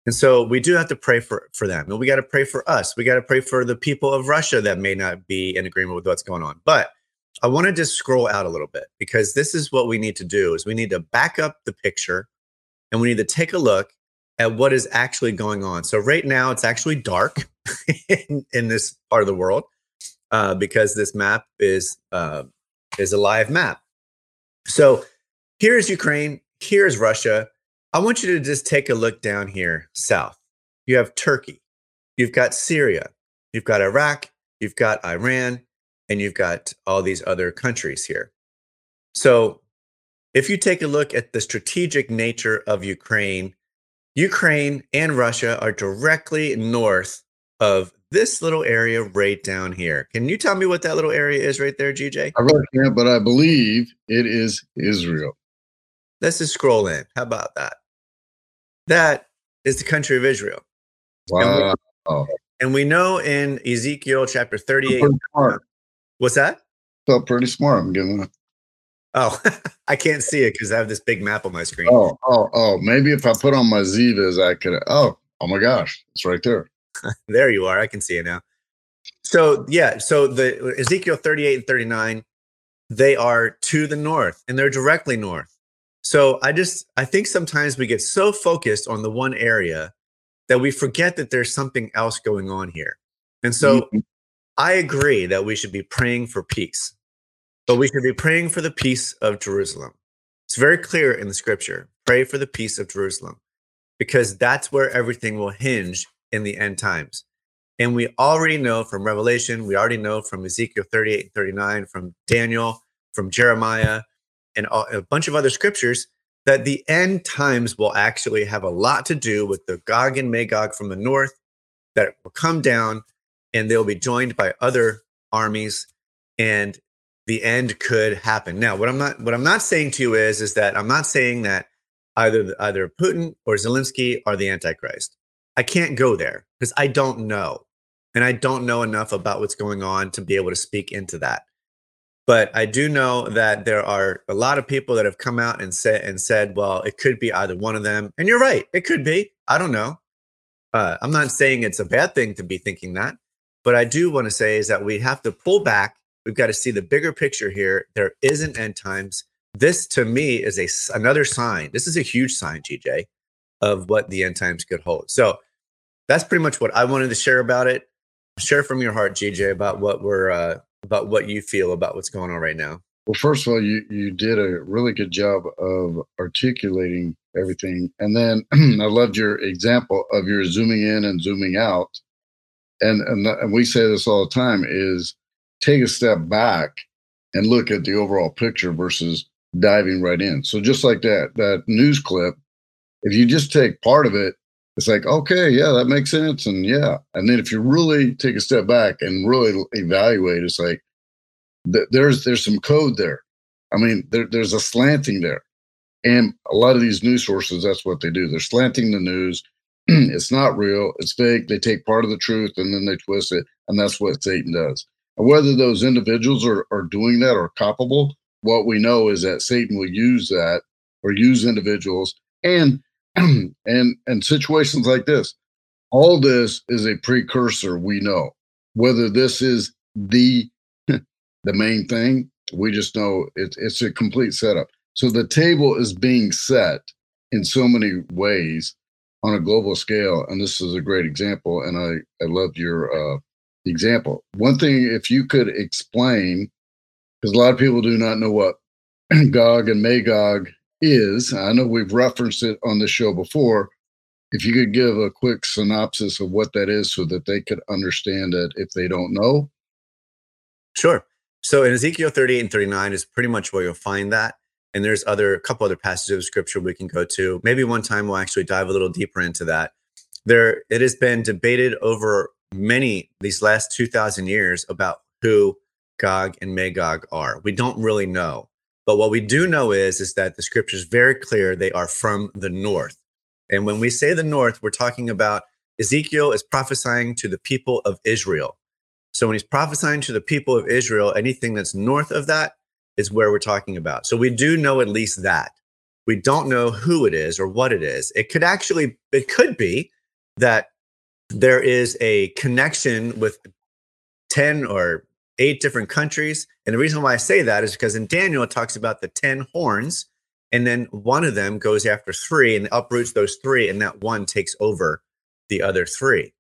Speaker 1: And so we do have to pray for, for them. And we got to pray for us. We got to pray for the people of Russia that may not be in agreement with what's going on. But I want to just scroll out a little bit because this is what we need to do is we need to back up the picture and we need to take a look at what is actually going on. So right now it's actually dark in, in this part of the world. Uh, because this map is uh, is a live map. So here is Ukraine. Here is Russia. I want you to just take a look down here south. You have Turkey. You've got Syria. You've got Iraq. You've got Iran, and you've got all these other countries here. So if you take a look at the strategic nature of Ukraine, Ukraine and Russia are directly north of this little area right down here. Can you tell me what that little area is right there, GJ?
Speaker 2: I really can't, but I believe it is Israel.
Speaker 1: Let's just scroll in. How about that? That is the country of Israel. Wow.
Speaker 2: And we,
Speaker 1: and we know in Ezekiel chapter 38. What's that?
Speaker 2: Felt pretty smart. I'm giving it.
Speaker 1: Oh, I can't see it because I have this big map on my screen.
Speaker 2: Oh, oh, oh. Maybe if I put on my Zivas, I could. Oh, oh my gosh. It's right there.
Speaker 1: there you are. I can see it now. So yeah, so the Ezekiel 38 and 39, they are to the north and they're directly north. So I just I think sometimes we get so focused on the one area that we forget that there's something else going on here. And so mm-hmm. I agree that we should be praying for peace. But we should be praying for the peace of Jerusalem. It's very clear in the scripture. Pray for the peace of Jerusalem because that's where everything will hinge in the end times. And we already know from Revelation, we already know from Ezekiel 38 and 39, from Daniel, from Jeremiah, and a bunch of other scriptures that the end times will actually have a lot to do with the Gog and Magog from the north that will come down and they'll be joined by other armies and the end could happen. Now, what I'm not what I'm not saying to you is is that I'm not saying that either either Putin or Zelensky are the antichrist. I can't go there because I don't know. And I don't know enough about what's going on to be able to speak into that. But I do know that there are a lot of people that have come out and said and said, well, it could be either one of them. And you're right, it could be. I don't know. Uh, I'm not saying it's a bad thing to be thinking that, but I do want to say is that we have to pull back. We've got to see the bigger picture here. There isn't end times. This to me is a another sign. This is a huge sign, GJ, of what the end times could hold. So that's pretty much what I wanted to share about it. Share from your heart, JJ, about what we're uh, about what you feel about what's going on right now.
Speaker 2: Well, first of all, you you did a really good job of articulating everything, and then I loved your example of your zooming in and zooming out, and and, and we say this all the time is take a step back and look at the overall picture versus diving right in. So just like that, that news clip if you just take part of it, it's like, okay, yeah, that makes sense. And yeah. And then if you really take a step back and really evaluate, it's like th- there's there's some code there. I mean, there, there's a slanting there. And a lot of these news sources, that's what they do. They're slanting the news. it's not real, it's fake. They take part of the truth and then they twist it. And that's what Satan does. And whether those individuals are, are doing that or culpable, what we know is that Satan will use that or use individuals and and and situations like this all this is a precursor we know whether this is the the main thing we just know it's it's a complete setup so the table is being set in so many ways on a global scale and this is a great example and i i love your uh, example one thing if you could explain because a lot of people do not know what gog and magog is, I know we've referenced it on the show before. If you could give a quick synopsis of what that is so that they could understand it if they don't know.
Speaker 1: Sure. So in Ezekiel 38 and 39 is pretty much where you'll find that. And there's other a couple other passages of scripture we can go to. Maybe one time we'll actually dive a little deeper into that. There it has been debated over many these last 2000 years about who Gog and Magog are. We don't really know. But what we do know is, is that the scripture is very clear they are from the north. And when we say the north, we're talking about Ezekiel is prophesying to the people of Israel. So when he's prophesying to the people of Israel, anything that's north of that is where we're talking about. So we do know at least that. We don't know who it is or what it is. It could actually, it could be that there is a connection with 10 or eight different countries. And the reason why I say that is because in Daniel, it talks about the 10 horns, and then one of them goes after three and uproots those three, and that one takes over the other three.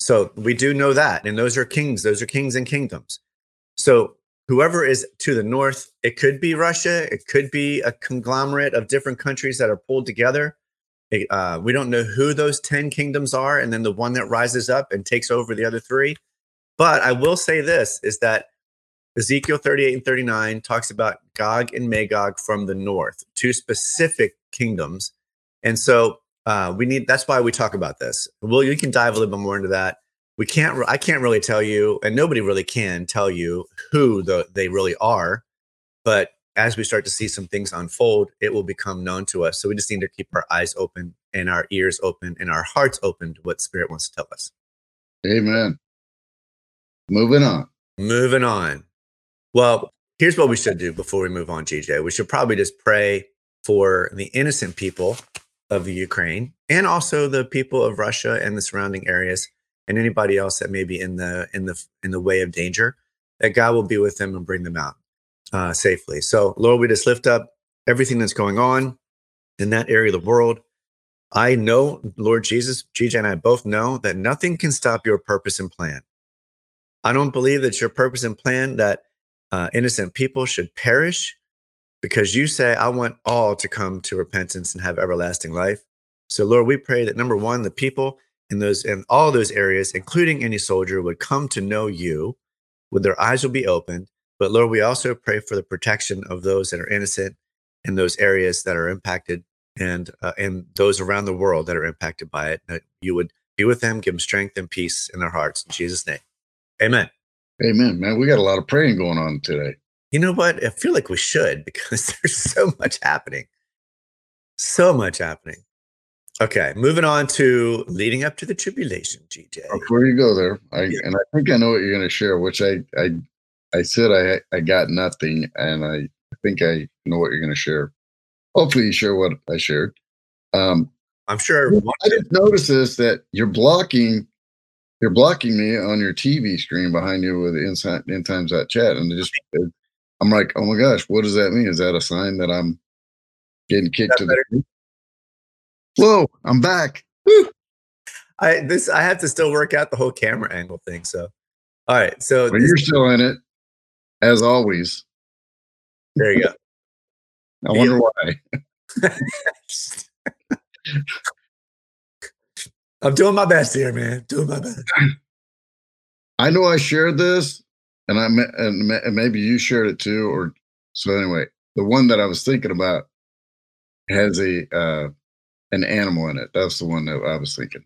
Speaker 1: So we do know that. And those are kings, those are kings and kingdoms. So whoever is to the north, it could be Russia, it could be a conglomerate of different countries that are pulled together. uh, we don't know who those 10 kingdoms are. And then the one that rises up and takes over the other three, but I will say this is that Ezekiel 38 and 39 talks about Gog and Magog from the north, two specific kingdoms. And so uh, we need that's why we talk about this. Well, you can dive a little bit more into that. We can't I can't really tell you, and nobody really can tell you who the, they really are. But as we start to see some things unfold, it will become known to us. So we just need to keep our eyes open and our ears open and our hearts open to what Spirit wants to tell us.
Speaker 2: Amen. Moving on.
Speaker 1: Moving on. Well, here's what we should do before we move on, GJ. We should probably just pray for the innocent people of the Ukraine and also the people of Russia and the surrounding areas and anybody else that may be in the in the in the way of danger that God will be with them and bring them out uh, safely. So, Lord, we just lift up everything that's going on in that area of the world. I know, Lord Jesus, GJ and I both know that nothing can stop your purpose and plan. I don't believe that your purpose and plan that uh, innocent people should perish because you say, I want all to come to repentance and have everlasting life. So, Lord, we pray that number one, the people in those in all those areas, including any soldier, would come to know you, would their eyes will be opened. But Lord, we also pray for the protection of those that are innocent in those areas that are impacted and uh, and those around the world that are impacted by it. That you would be with them, give them strength and peace in their hearts. In Jesus' name. Amen.
Speaker 2: Amen, man. We got a lot of praying going on today.
Speaker 1: You know what? I feel like we should because there's so much happening. So much happening. Okay, moving on to leading up to the tribulation, GJ.
Speaker 2: Oh, before you go there, I, yeah. and I think I know what you're going to share, which I I I said I I got nothing, and I think I know what you're going to share. Hopefully, you share what I shared.
Speaker 1: Um, I'm sure. I
Speaker 2: just noticed this that you're blocking you're blocking me on your TV screen behind you with inside in times that chat, and just I'm like, oh my gosh, what does that mean? Is that a sign that I'm getting kicked to better? the? Whoa, I'm back. Woo.
Speaker 1: I this I have to still work out the whole camera angle thing. So, all right, so
Speaker 2: well, you're still in it, as always.
Speaker 1: There you go. I
Speaker 2: wonder why.
Speaker 1: I'm doing my best here, man. Doing my best.
Speaker 2: I know I shared this, and I and maybe you shared it too, or so. Anyway, the one that I was thinking about has a uh, an animal in it. That's the one that I was thinking.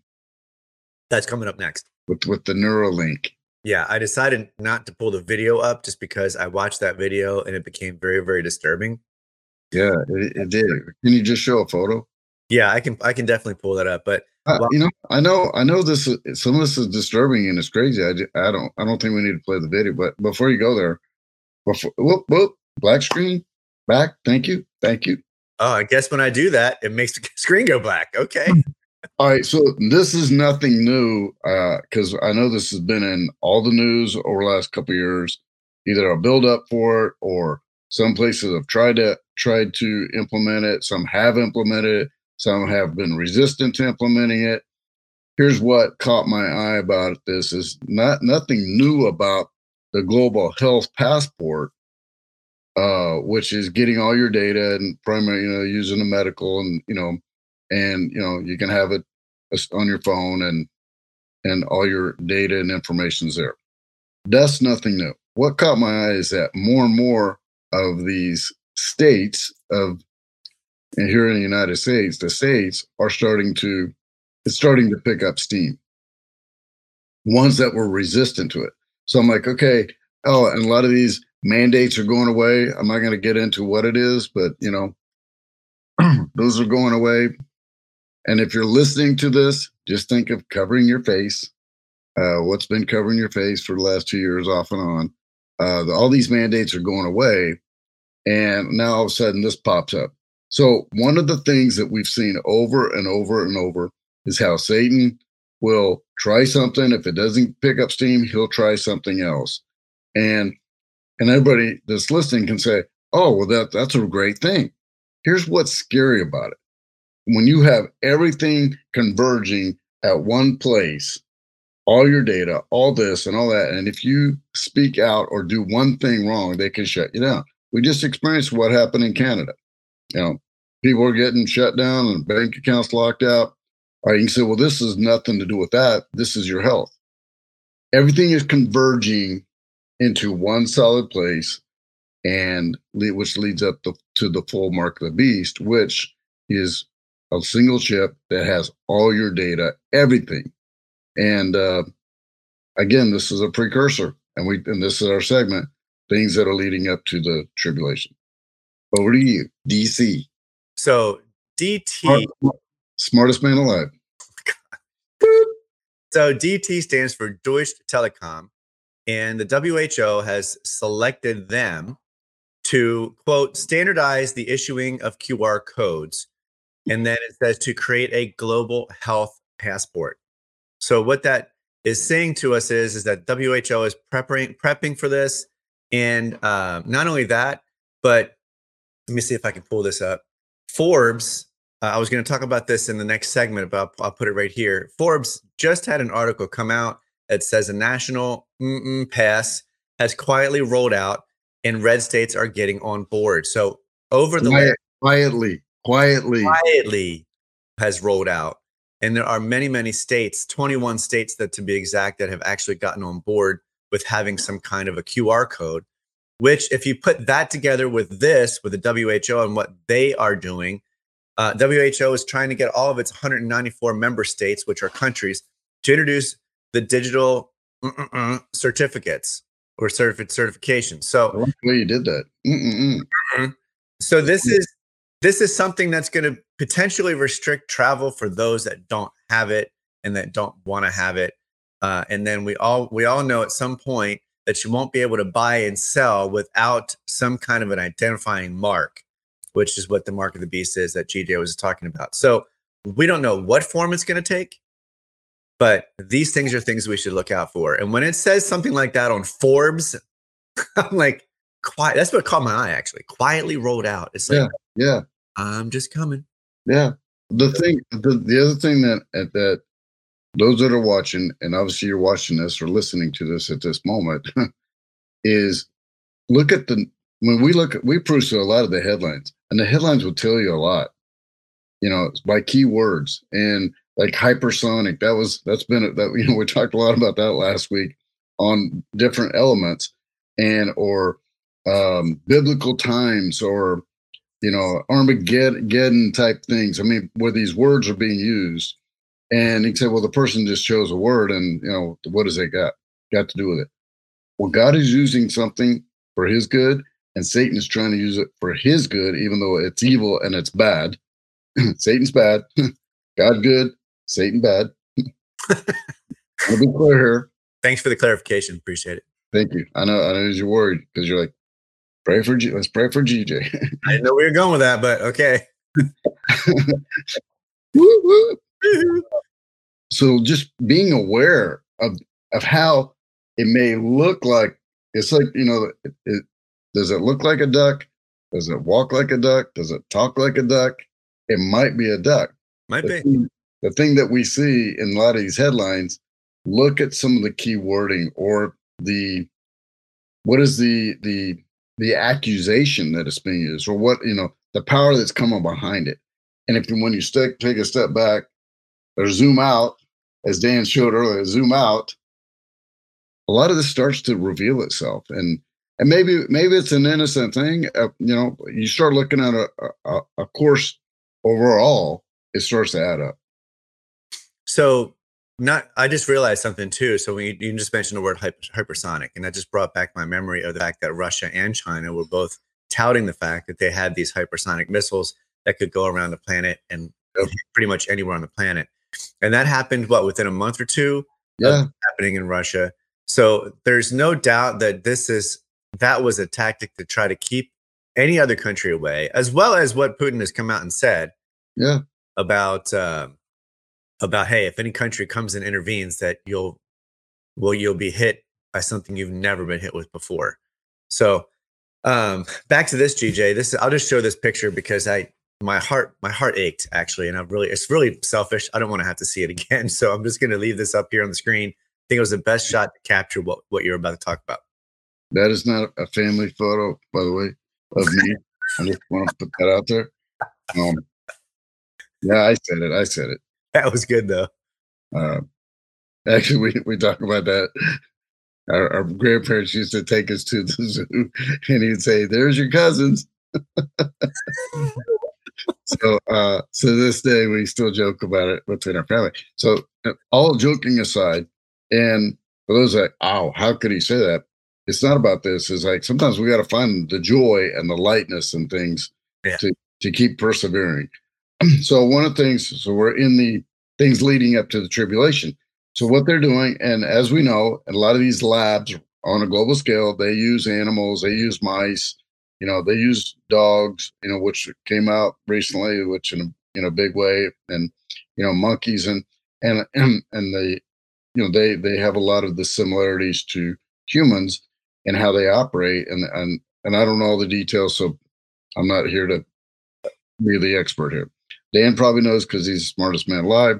Speaker 1: That's coming up next
Speaker 2: with with the Neuralink.
Speaker 1: Yeah, I decided not to pull the video up just because I watched that video and it became very very disturbing.
Speaker 2: Yeah, it, it did. Can you just show a photo?
Speaker 1: Yeah, I can I can definitely pull that up. But
Speaker 2: uh, you know, I know I know this. Is, some of this is disturbing and it's crazy. I, I don't I don't think we need to play the video. But before you go there, before whoop whoop black screen back. Thank you, thank you.
Speaker 1: Oh, I guess when I do that, it makes the screen go black. Okay. Hmm.
Speaker 2: all right. So this is nothing new because uh, I know this has been in all the news over the last couple years. Either a build up for it, or some places have tried to tried to implement it. Some have implemented it some have been resistant to implementing it. Here's what caught my eye about this is not nothing new about the global health passport, uh, which is getting all your data and primary, you know, using the medical and you know, and you know, you can have it on your phone and and all your data and information is there. That's nothing new. What caught my eye is that more and more of these states of and here in the United States, the states are starting to it's starting to pick up steam. Ones that were resistant to it. So I'm like, okay, oh, and a lot of these mandates are going away. I'm not going to get into what it is, but you know, those are going away. And if you're listening to this, just think of covering your face. Uh, what's been covering your face for the last two years, off and on. Uh, the, all these mandates are going away, and now all of a sudden this pops up. So, one of the things that we've seen over and over and over is how Satan will try something. If it doesn't pick up steam, he'll try something else. And and everybody that's listening can say, "Oh, well, that that's a great thing." Here's what's scary about it: when you have everything converging at one place, all your data, all this, and all that, and if you speak out or do one thing wrong, they can shut you down. We just experienced what happened in Canada you know, people are getting shut down and bank accounts locked out. All right, you can say, well, this is nothing to do with that. This is your health. Everything is converging into one solid place, and which leads up to, to the full mark of the beast, which is a single chip that has all your data, everything. And uh, again, this is a precursor, and we and this is our segment, things that are leading up to the tribulation. Over to you, DC.
Speaker 1: So DT,
Speaker 2: smartest man alive.
Speaker 1: so DT stands for Deutsche Telekom, and the WHO has selected them to quote standardize the issuing of QR codes, and then it says to create a global health passport. So what that is saying to us is is that WHO is preparing prepping for this, and uh, not only that, but let me see if I can pull this up. Forbes, uh, I was going to talk about this in the next segment, but I'll, I'll, put it right here. Forbes just had an article come out that says a national pass has quietly rolled out and red states are getting on board. So over the Quiet, last,
Speaker 2: quietly, quietly,
Speaker 1: quietly has rolled out. And there are many, many states, 21 states that to be exact, that have actually gotten on board with having some kind of a QR code which if you put that together with this, with the WHO and what they are doing, uh, WHO is trying to get all of its 194 member states, which are countries, to introduce the digital certificates or certif- certifications. So I like
Speaker 2: you did that.
Speaker 1: Mm-mm-mm. Mm-hmm. So this is this is something that's going to potentially restrict travel for those that don't have it and that don't want to have it. Uh, and then we all we all know at some point that you won't be able to buy and sell without some kind of an identifying mark, which is what the mark of the beast is that GJ was talking about. So we don't know what form it's going to take, but these things are things we should look out for. And when it says something like that on Forbes, I'm like, quiet. That's what caught my eye actually. Quietly rolled out. It's like, yeah, yeah. I'm just coming.
Speaker 2: Yeah. The thing, the, the other thing that that those that are watching, and obviously you're watching this or listening to this at this moment, is look at the when we look at we peruse a lot of the headlines, and the headlines will tell you a lot, you know, by keywords and like hypersonic. That was that's been a, that you know we talked a lot about that last week on different elements and or um, biblical times or you know armageddon type things i mean where these words are being used and he said, well, the person just chose a word, and you know, what does that got got to do with it? Well, God is using something for His good, and Satan is trying to use it for his good, even though it's evil and it's bad. Satan's bad, God good, Satan bad. I'll be clear here.
Speaker 1: Thanks for the clarification. Appreciate it.
Speaker 2: Thank you. I know. I know you're worried because you're like, pray for G- let's pray for GJ.
Speaker 1: I know we were going with that, but okay.
Speaker 2: Mm-hmm. so just being aware of of how it may look like it's like you know it, it, does it look like a duck does it walk like a duck does it talk like a duck it might be a duck
Speaker 1: might the be
Speaker 2: thing, the thing that we see in a lot of these headlines look at some of the key wording or the what is the the the accusation that is being used or what you know the power that's coming behind it and if when you stick, take a step back or zoom out, as Dan showed earlier, zoom out, a lot of this starts to reveal itself. And and maybe maybe it's an innocent thing. Uh, you know, you start looking at a, a, a course overall, it starts to add up.
Speaker 1: So not i just realized something too so when you, you just mentioned the word hyper, hypersonic and that just brought back my memory of the fact that russia and china were both touting the fact that they had these hypersonic missiles that could go around the planet and yep. pretty much anywhere on the planet and that happened, what, within a month or two? Yeah. Happening in Russia. So there's no doubt that this is, that was a tactic to try to keep any other country away, as well as what Putin has come out and said. Yeah. About, uh, about, hey, if any country comes and intervenes, that you'll, well, you'll be hit by something you've never been hit with before. So, um, back to this, GJ. This I'll just show this picture because I my heart my heart ached actually and i'm really it's really selfish i don't want to have to see it again so i'm just going to leave this up here on the screen i think it was the best shot to capture what what you're about to talk about
Speaker 2: that is not a family photo by the way of me i just want to put that out there um, yeah i said it i said it
Speaker 1: that was good though uh,
Speaker 2: actually we, we talk about that our, our grandparents used to take us to the zoo and he'd say there's your cousins so uh, to this day, we still joke about it between our family. So all joking aside, and for those like, oh, how could he say that? It's not about this. It's like sometimes we got to find the joy and the lightness and things yeah. to to keep persevering. so one of the things, so we're in the things leading up to the tribulation. So what they're doing, and as we know, a lot of these labs on a global scale, they use animals, they use mice, you know they use dogs you know which came out recently which in a, in a big way and you know monkeys and and and they you know they they have a lot of the similarities to humans and how they operate and and and I don't know all the details so I'm not here to be the expert here. Dan probably knows because he's the smartest man alive.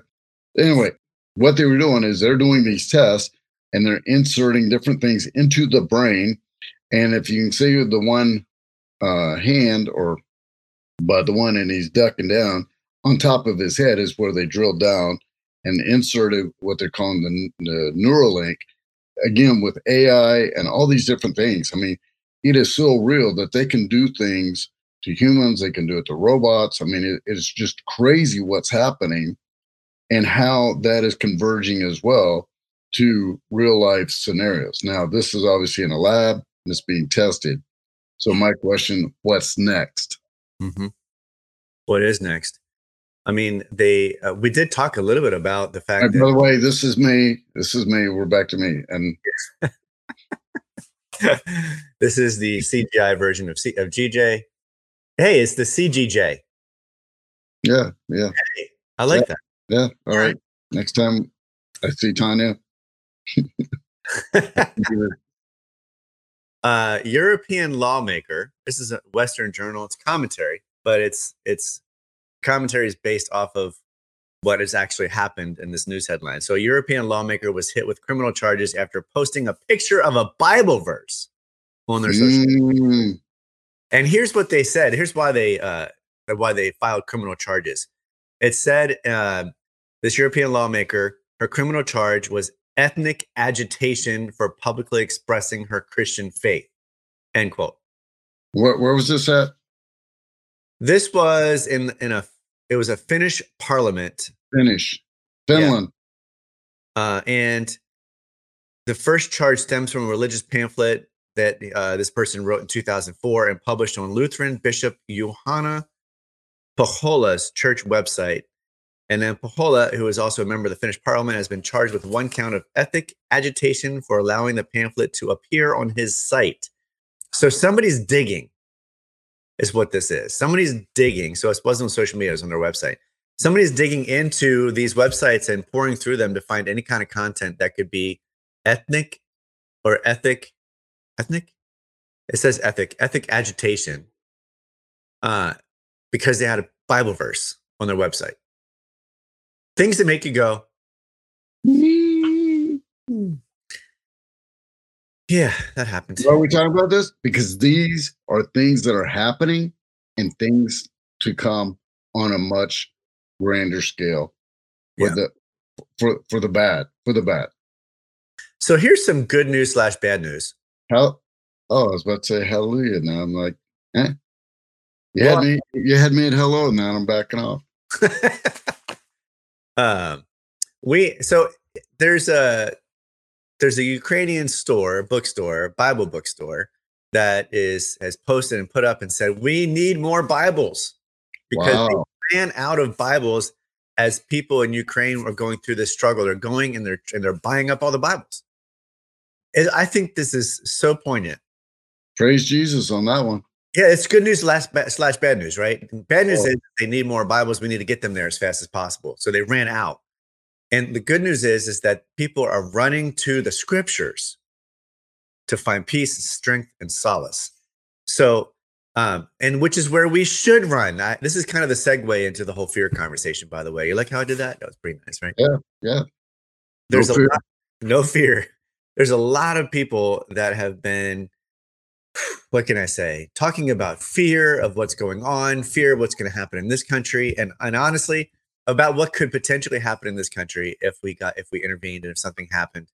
Speaker 2: Anyway, what they were doing is they're doing these tests and they're inserting different things into the brain. And if you can see the one uh, hand or by the one and he's ducking down on top of his head is where they drilled down and inserted what they're calling the, the Neuralink again with AI and all these different things. I mean, it is so real that they can do things to humans, they can do it to robots. I mean, it, it's just crazy what's happening and how that is converging as well to real life scenarios. Now, this is obviously in a lab and it's being tested, so my question, what's next? Mm-hmm.
Speaker 1: What is next? I mean, they uh, we did talk a little bit about the fact.
Speaker 2: by the way, this is me. This is me. We're back to me, and
Speaker 1: this is the CGI version of C- of GJ. Hey, it's the CGJ.
Speaker 2: Yeah, yeah. Hey, I
Speaker 1: like yeah, that.
Speaker 2: Yeah. All right. Next time I see Tanya,
Speaker 1: uh, European lawmaker. This is a Western journal. It's commentary, but it's it's commentary is based off of what has actually happened in this news headline. So, a European lawmaker was hit with criminal charges after posting a picture of a Bible verse on their social media. Mm. And here's what they said. Here's why they uh, why they filed criminal charges. It said uh, this European lawmaker, her criminal charge was ethnic agitation for publicly expressing her Christian faith. End quote.
Speaker 2: Where, where was this at?
Speaker 1: This was in in a it was a Finnish parliament.
Speaker 2: Finnish, Finland. Yeah.
Speaker 1: Uh, and the first charge stems from a religious pamphlet that uh, this person wrote in 2004 and published on Lutheran Bishop Juhana Pohjola's church website and then Pohjola, who is also a member of the Finnish parliament, has been charged with one count of ethic agitation for allowing the pamphlet to appear on his site. So somebody's digging, is what this is. Somebody's digging. So it wasn't on social media, it was on their website. Somebody's digging into these websites and pouring through them to find any kind of content that could be ethnic or ethic. Ethnic? It says ethic, ethic agitation, uh, because they had a Bible verse on their website. Things that make you go. Hmm. Yeah, that happens.
Speaker 2: Why are we talking about this? Because these are things that are happening and things to come on a much grander scale for yeah. the for for the bad. For the bad.
Speaker 1: So here's some good news slash bad news.
Speaker 2: How oh I was about to say hallelujah. Now I'm like, eh. You well, had me you had me at hello, now I'm backing off.
Speaker 1: Um, we so there's a there's a Ukrainian store, bookstore, Bible bookstore that is has posted and put up and said we need more Bibles because wow. they ran out of Bibles as people in Ukraine are going through this struggle. They're going and they're and they're buying up all the Bibles. And I think this is so poignant.
Speaker 2: Praise Jesus on that one.
Speaker 1: Yeah, it's good news last slash bad news, right? Bad news oh. is they need more Bibles. We need to get them there as fast as possible. So they ran out. And the good news is is that people are running to the scriptures to find peace and strength and solace. So um, and which is where we should run. I, this is kind of the segue into the whole fear conversation, by the way. You like how I did that? That was pretty nice, right?
Speaker 2: Yeah, yeah.
Speaker 1: There's no a lot, no fear. There's a lot of people that have been what can I say? Talking about fear of what's going on, fear of what's going to happen in this country, and and honestly, about what could potentially happen in this country if we got if we intervened and if something happened.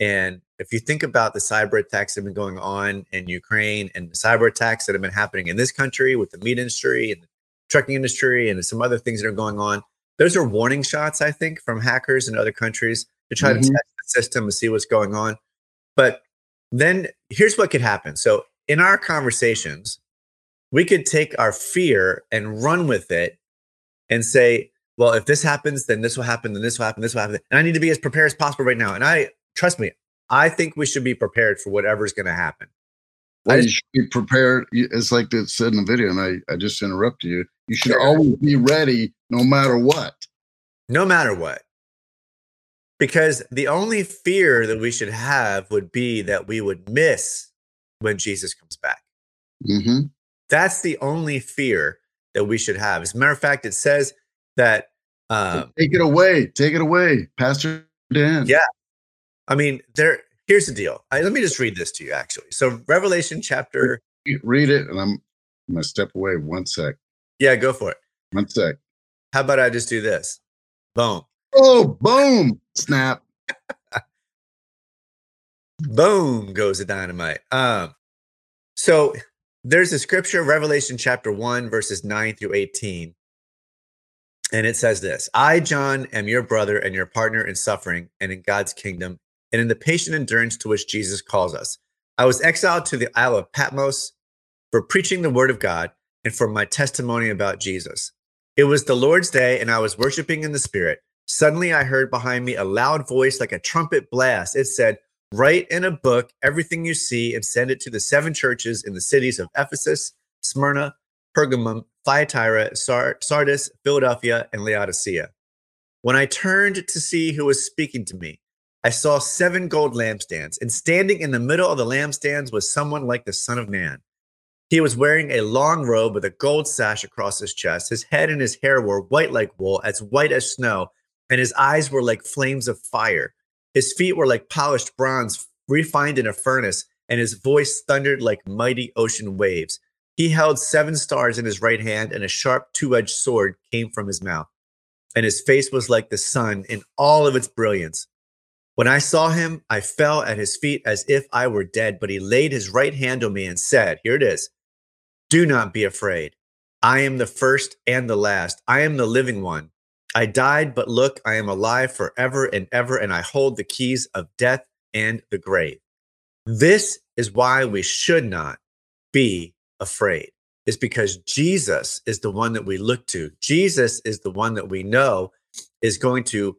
Speaker 1: And if you think about the cyber attacks that have been going on in Ukraine and the cyber attacks that have been happening in this country with the meat industry and the trucking industry and some other things that are going on, those are warning shots, I think, from hackers in other countries to try mm-hmm. to test the system and see what's going on. But then here's what could happen. So in our conversations, we could take our fear and run with it and say, well, if this happens, then this will happen, then this will happen, this will happen. And I need to be as prepared as possible right now. And I trust me, I think we should be prepared for whatever's going to happen.
Speaker 2: Well, just, you should be prepared. It's like it said in the video, and I, I just interrupted you. You should always be ready no matter what.
Speaker 1: No matter what. Because the only fear that we should have would be that we would miss when Jesus comes back. Mm-hmm. That's the only fear that we should have. As a matter of fact, it says that.
Speaker 2: Um, take it away. Take it away, Pastor Dan.
Speaker 1: Yeah. I mean, there. here's the deal. I, let me just read this to you, actually. So, Revelation chapter.
Speaker 2: Read it, and I'm, I'm going to step away one sec.
Speaker 1: Yeah, go for it.
Speaker 2: One sec.
Speaker 1: How about I just do this? Boom.
Speaker 2: Oh, boom. Snap
Speaker 1: boom goes the dynamite. Um, so there's a scripture, Revelation chapter 1, verses 9 through 18. And it says this I, John, am your brother and your partner in suffering and in God's kingdom and in the patient endurance to which Jesus calls us. I was exiled to the Isle of Patmos for preaching the word of God and for my testimony about Jesus. It was the Lord's day, and I was worshiping in the Spirit. Suddenly, I heard behind me a loud voice like a trumpet blast. It said, Write in a book everything you see and send it to the seven churches in the cities of Ephesus, Smyrna, Pergamum, Thyatira, Sardis, Philadelphia, and Laodicea. When I turned to see who was speaking to me, I saw seven gold lampstands, and standing in the middle of the lampstands was someone like the Son of Man. He was wearing a long robe with a gold sash across his chest. His head and his hair were white like wool, as white as snow, and his eyes were like flames of fire. His feet were like polished bronze refined in a furnace, and his voice thundered like mighty ocean waves. He held seven stars in his right hand, and a sharp two edged sword came from his mouth. And his face was like the sun in all of its brilliance. When I saw him, I fell at his feet as if I were dead, but he laid his right hand on me and said, Here it is, do not be afraid. I am the first and the last. I am the living one. I died, but look, I am alive forever and ever, and I hold the keys of death and the grave. This is why we should not be afraid, is because Jesus is the one that we look to. Jesus is the one that we know is going to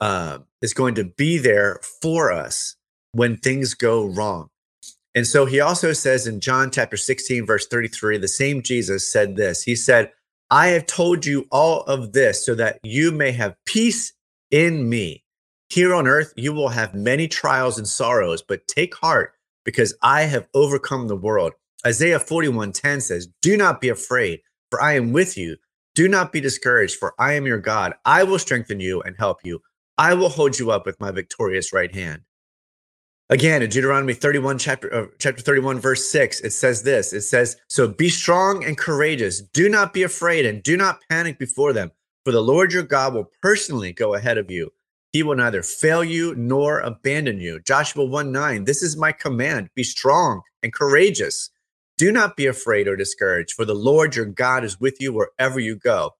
Speaker 1: uh, is going to be there for us when things go wrong. And so he also says in John chapter 16, verse 33, the same Jesus said this. He said, I have told you all of this so that you may have peace in me. Here on earth, you will have many trials and sorrows, but take heart because I have overcome the world. Isaiah 41:10 says, "Do not be afraid, for I am with you. Do not be discouraged, for I am your God. I will strengthen you and help you. I will hold you up with my victorious right hand." Again, in Deuteronomy 31, chapter, uh, chapter 31, verse 6, it says this It says, So be strong and courageous. Do not be afraid and do not panic before them, for the Lord your God will personally go ahead of you. He will neither fail you nor abandon you. Joshua 1 9, this is my command be strong and courageous. Do not be afraid or discouraged, for the Lord your God is with you wherever you go.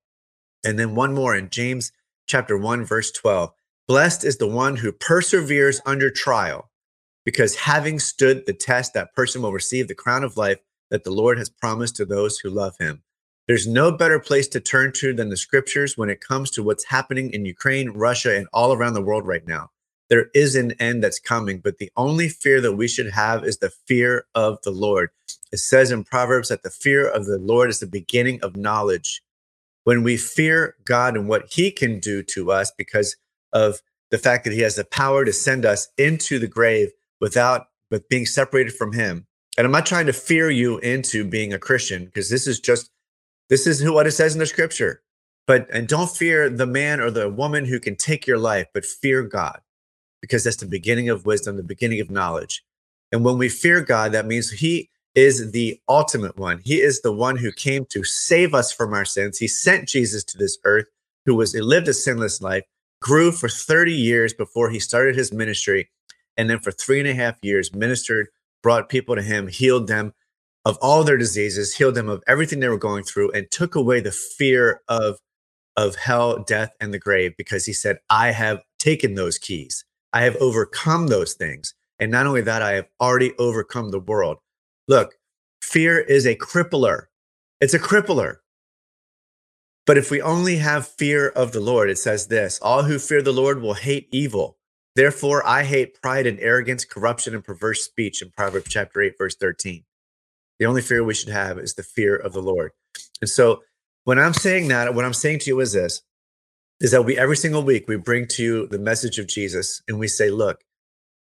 Speaker 1: And then one more in James chapter 1, verse 12. Blessed is the one who perseveres under trial because having stood the test, that person will receive the crown of life that the Lord has promised to those who love him. There's no better place to turn to than the scriptures when it comes to what's happening in Ukraine, Russia, and all around the world right now. There is an end that's coming, but the only fear that we should have is the fear of the Lord. It says in Proverbs that the fear of the Lord is the beginning of knowledge. When we fear God and what he can do to us because of the fact that he has the power to send us into the grave, without with being separated from him and i'm not trying to fear you into being a christian because this is just this is what it says in the scripture but and don't fear the man or the woman who can take your life but fear god because that's the beginning of wisdom the beginning of knowledge and when we fear god that means he is the ultimate one he is the one who came to save us from our sins he sent jesus to this earth who was lived a sinless life grew for 30 years before he started his ministry and then for three and a half years ministered, brought people to him, healed them of all their diseases, healed them of everything they were going through, and took away the fear of of hell, death, and the grave, because he said, I have taken those keys. I have overcome those things. And not only that, I have already overcome the world. Look, fear is a crippler. It's a crippler. But if we only have fear of the Lord, it says this all who fear the Lord will hate evil. Therefore, I hate pride and arrogance, corruption and perverse speech in Proverbs chapter 8, verse 13. The only fear we should have is the fear of the Lord. And so when I'm saying that, what I'm saying to you is this is that we every single week we bring to you the message of Jesus and we say, look,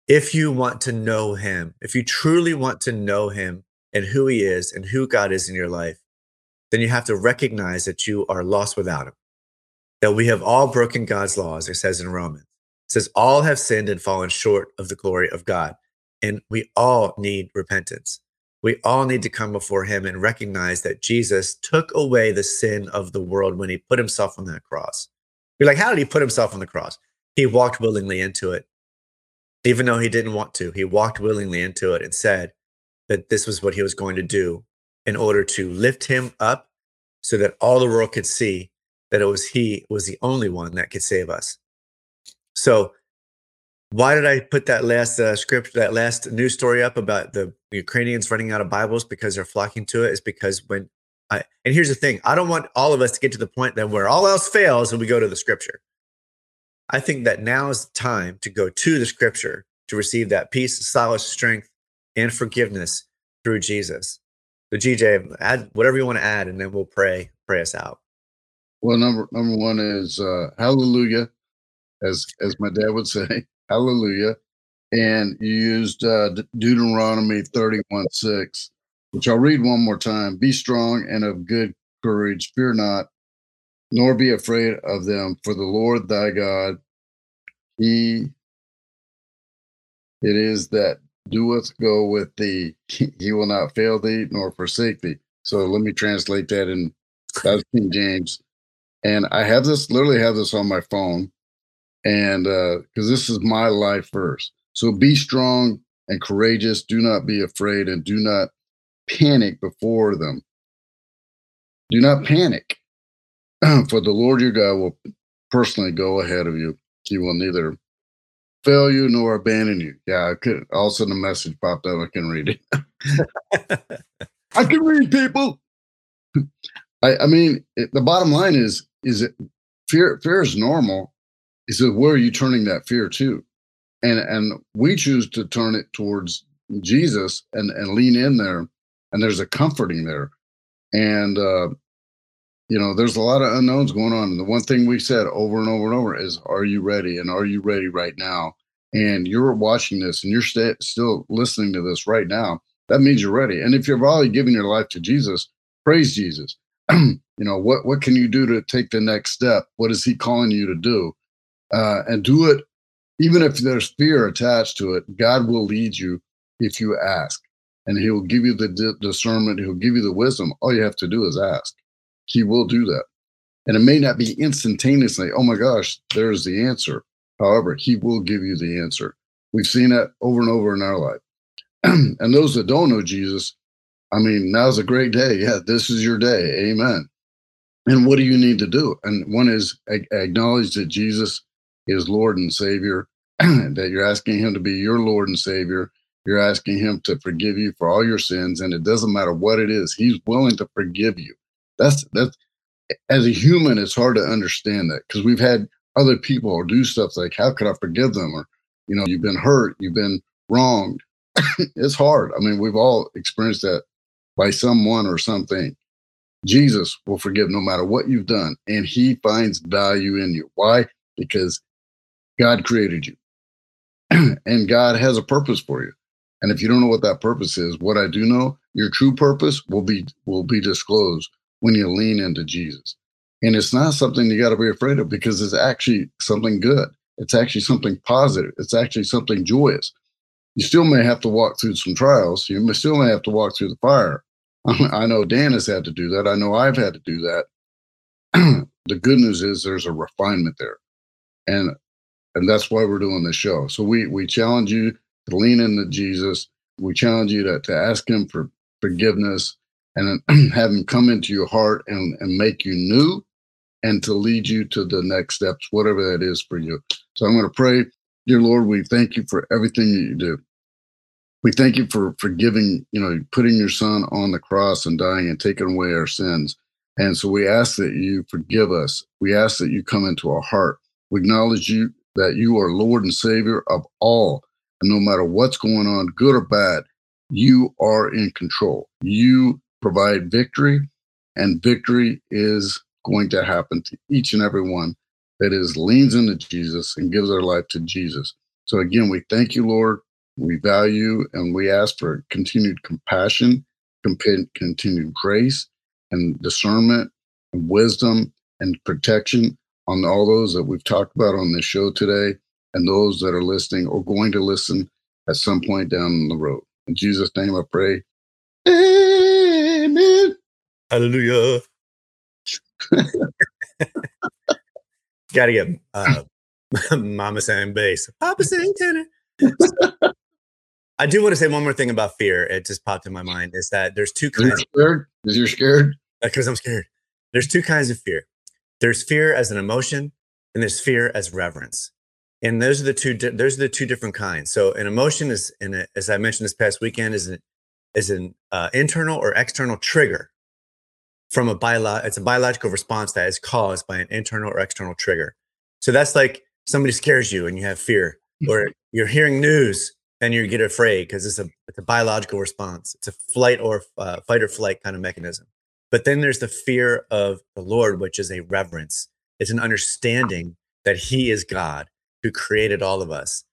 Speaker 1: if you want to know him, if you truly want to know him and who he is and who God is in your life, then you have to recognize that you are lost without him. That we have all broken God's laws, it says in Romans says, All have sinned and fallen short of the glory of God. And we all need repentance. We all need to come before him and recognize that Jesus took away the sin of the world when he put himself on that cross. You're like, how did he put himself on the cross? He walked willingly into it. Even though he didn't want to, he walked willingly into it and said that this was what he was going to do in order to lift him up so that all the world could see that it was he was the only one that could save us. So why did I put that last uh, script, that last news story up about the Ukrainians running out of Bibles because they're flocking to it? Is because when I, and here's the thing I don't want all of us to get to the point that where all else fails and we go to the scripture. I think that now is the time to go to the scripture to receive that peace, solid strength, and forgiveness through Jesus. So, GJ, add whatever you want to add, and then we'll pray, pray us out.
Speaker 2: Well, number number one is uh, hallelujah as as my dad would say. Hallelujah. And you used uh, Deuteronomy 31 6, which I'll read one more time. Be strong and of good courage. Fear not, nor be afraid of them, for the Lord thy God, he it is that doeth go with thee. He will not fail thee nor forsake thee. So let me translate that in King James. And I have this literally have this on my phone and because uh, this is my life first. So be strong and courageous. Do not be afraid and do not panic before them. Do not panic, for the Lord your God will personally go ahead of you. He will neither fail you nor abandon you. Yeah, I could. All of a sudden, a message popped up. I can read it. I can read people. I, I mean, it, the bottom line is is it fear fear is normal he said, Where are you turning that fear to? And and we choose to turn it towards Jesus and, and lean in there. And there's a comforting there. And uh, you know, there's a lot of unknowns going on. And the one thing we said over and over and over is, Are you ready? And are you ready right now? And you're watching this and you're st- still listening to this right now. That means you're ready. And if you've already given your life to Jesus, praise Jesus. you know, what, what can you do to take the next step? What is he calling you to do? uh, and do it, even if there's fear attached to it. God will lead you if you ask, and He'll give you the discernment. He'll give you the wisdom. All you have to do is ask. He will do that, and it may not be instantaneously. Oh my gosh, there's the answer. However, He will give you the answer. We've seen that over and over in our life. and those that don't know Jesus, I mean, now's a great day. Yeah, this is your day. Amen. And what do you need to do? And one is acknowledge that Jesus is Lord and Savior, that you're asking Him to be your Lord and Savior. You're asking Him to forgive you for all your sins, and it doesn't matter what it is, He's willing to forgive you. That's that's as a human, it's hard to understand that because we've had other people do stuff like, How could I forgive them? or you know, you've been hurt, you've been wronged. it's hard. I mean, we've all experienced that by someone or something. Jesus will forgive no matter what you've done, and he finds value in you. Why? Because God created you and God has a purpose for you. And if you don't know what that purpose is, what I do know, your true purpose will be will be disclosed when you lean into Jesus. And it's not something you got to be afraid of because it's actually something good. It's actually something positive. It's actually something joyous. You still may have to walk through some trials. You still may have to walk through the fire. I know Dan has had to do that. I know I've had to do that. the good news is there's a refinement there. And and that's why we're doing this show. So we we challenge you to lean into Jesus. We challenge you to, to ask Him for forgiveness and have Him come into your heart and, and make you new and to lead you to the next steps, whatever that is for you. So I'm going to pray, dear Lord, we thank you for everything that you do. We thank you for forgiving, you know, putting your son on the cross and dying and taking away our sins. And so we ask that you forgive us. We ask that you come into our heart. We acknowledge you that you are Lord and Savior of all. And no matter what's going on, good or bad, you are in control. You provide victory, and victory is going to happen to each and every one that is leans into Jesus and gives their life to Jesus. So again, we thank you, Lord. We value and we ask for continued compassion, continued grace, and discernment, and wisdom, and protection on all those that we've talked about on this show today and those that are listening or going to listen at some point down the road. In Jesus' name I pray.
Speaker 1: Amen. Hallelujah. Gotta get uh, Mama saying bass, Papa saying tenor. I do want to say one more thing about fear. It just popped in my mind is that there's two kinds. are
Speaker 2: Is you scared?
Speaker 1: Because uh, I'm scared. There's two kinds of fear. There's fear as an emotion, and there's fear as reverence. And those are the two. Di- those are the two different kinds. So an emotion is, as I mentioned this past weekend, is an is an uh, internal or external trigger from a bio. It's a biological response that is caused by an internal or external trigger. So that's like somebody scares you and you have fear, mm-hmm. or you're hearing news and you get afraid because it's a it's a biological response. It's a flight or uh, fight or flight kind of mechanism. But then there's the fear of the Lord, which is a reverence. It's an understanding that He is God who created all of us.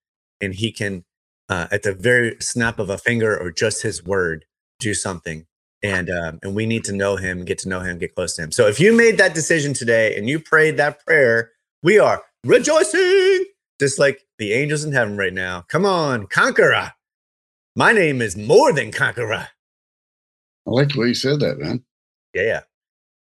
Speaker 1: And He can, uh, at the very snap of a finger or just His word, do something. And, um, and we need to know Him, get to know Him, get close to Him. So if you made that decision today and you prayed that prayer, we are rejoicing, just like the angels in heaven right now. Come on, conqueror. My name is more than conqueror.
Speaker 2: I like the way you said that, man.
Speaker 1: Yeah, yeah.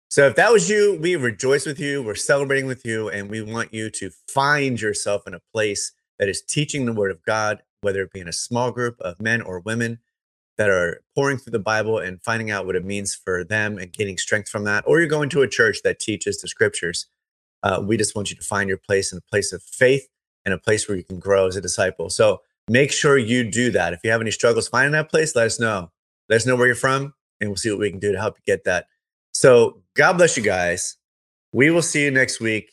Speaker 1: So if that was you, we rejoice with you, we're celebrating with you, and we want you to find yourself in a place that is teaching the word of God, whether it be in a small group of men or women that are pouring through the Bible and finding out what it means for them and gaining strength from that, or you're going to a church that teaches the scriptures. Uh, we just want you to find your place in a place of faith and a place where you can grow as a disciple. So make sure you do that. If you have any struggles finding that place, let us know. Let us know where you're from, and we'll see what we can do to help you get that so God bless you guys. We will see you next week.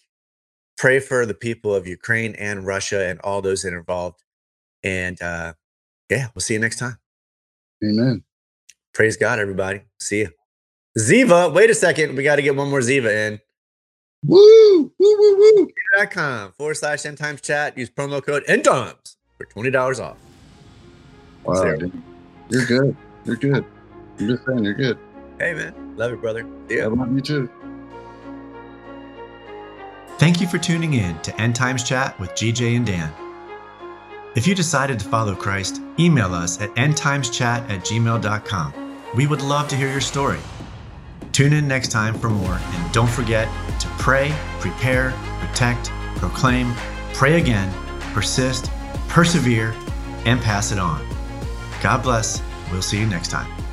Speaker 1: Pray for the people of Ukraine and Russia and all those that are involved. And uh, yeah, we'll see you next time.
Speaker 2: Amen.
Speaker 1: Praise God, everybody. See you. Ziva, wait a second. We got to get one more Ziva in.
Speaker 2: Woo! Woo, woo, woo.
Speaker 1: .com forward slash end times chat. Use promo code end times for
Speaker 2: $20 off. Wow. You're good. You're good. I'm just saying, you're good.
Speaker 1: Hey, man. Love you, brother. Yeah.
Speaker 2: I love you too.
Speaker 1: Thank you for tuning in to End Times Chat with GJ and Dan. If you decided to follow Christ, email us at endtimeschat at gmail.com. We would love to hear your story. Tune in next time for more, and don't forget to pray, prepare, protect, proclaim, pray again, persist, persevere, and pass it on. God bless. We'll see you next time.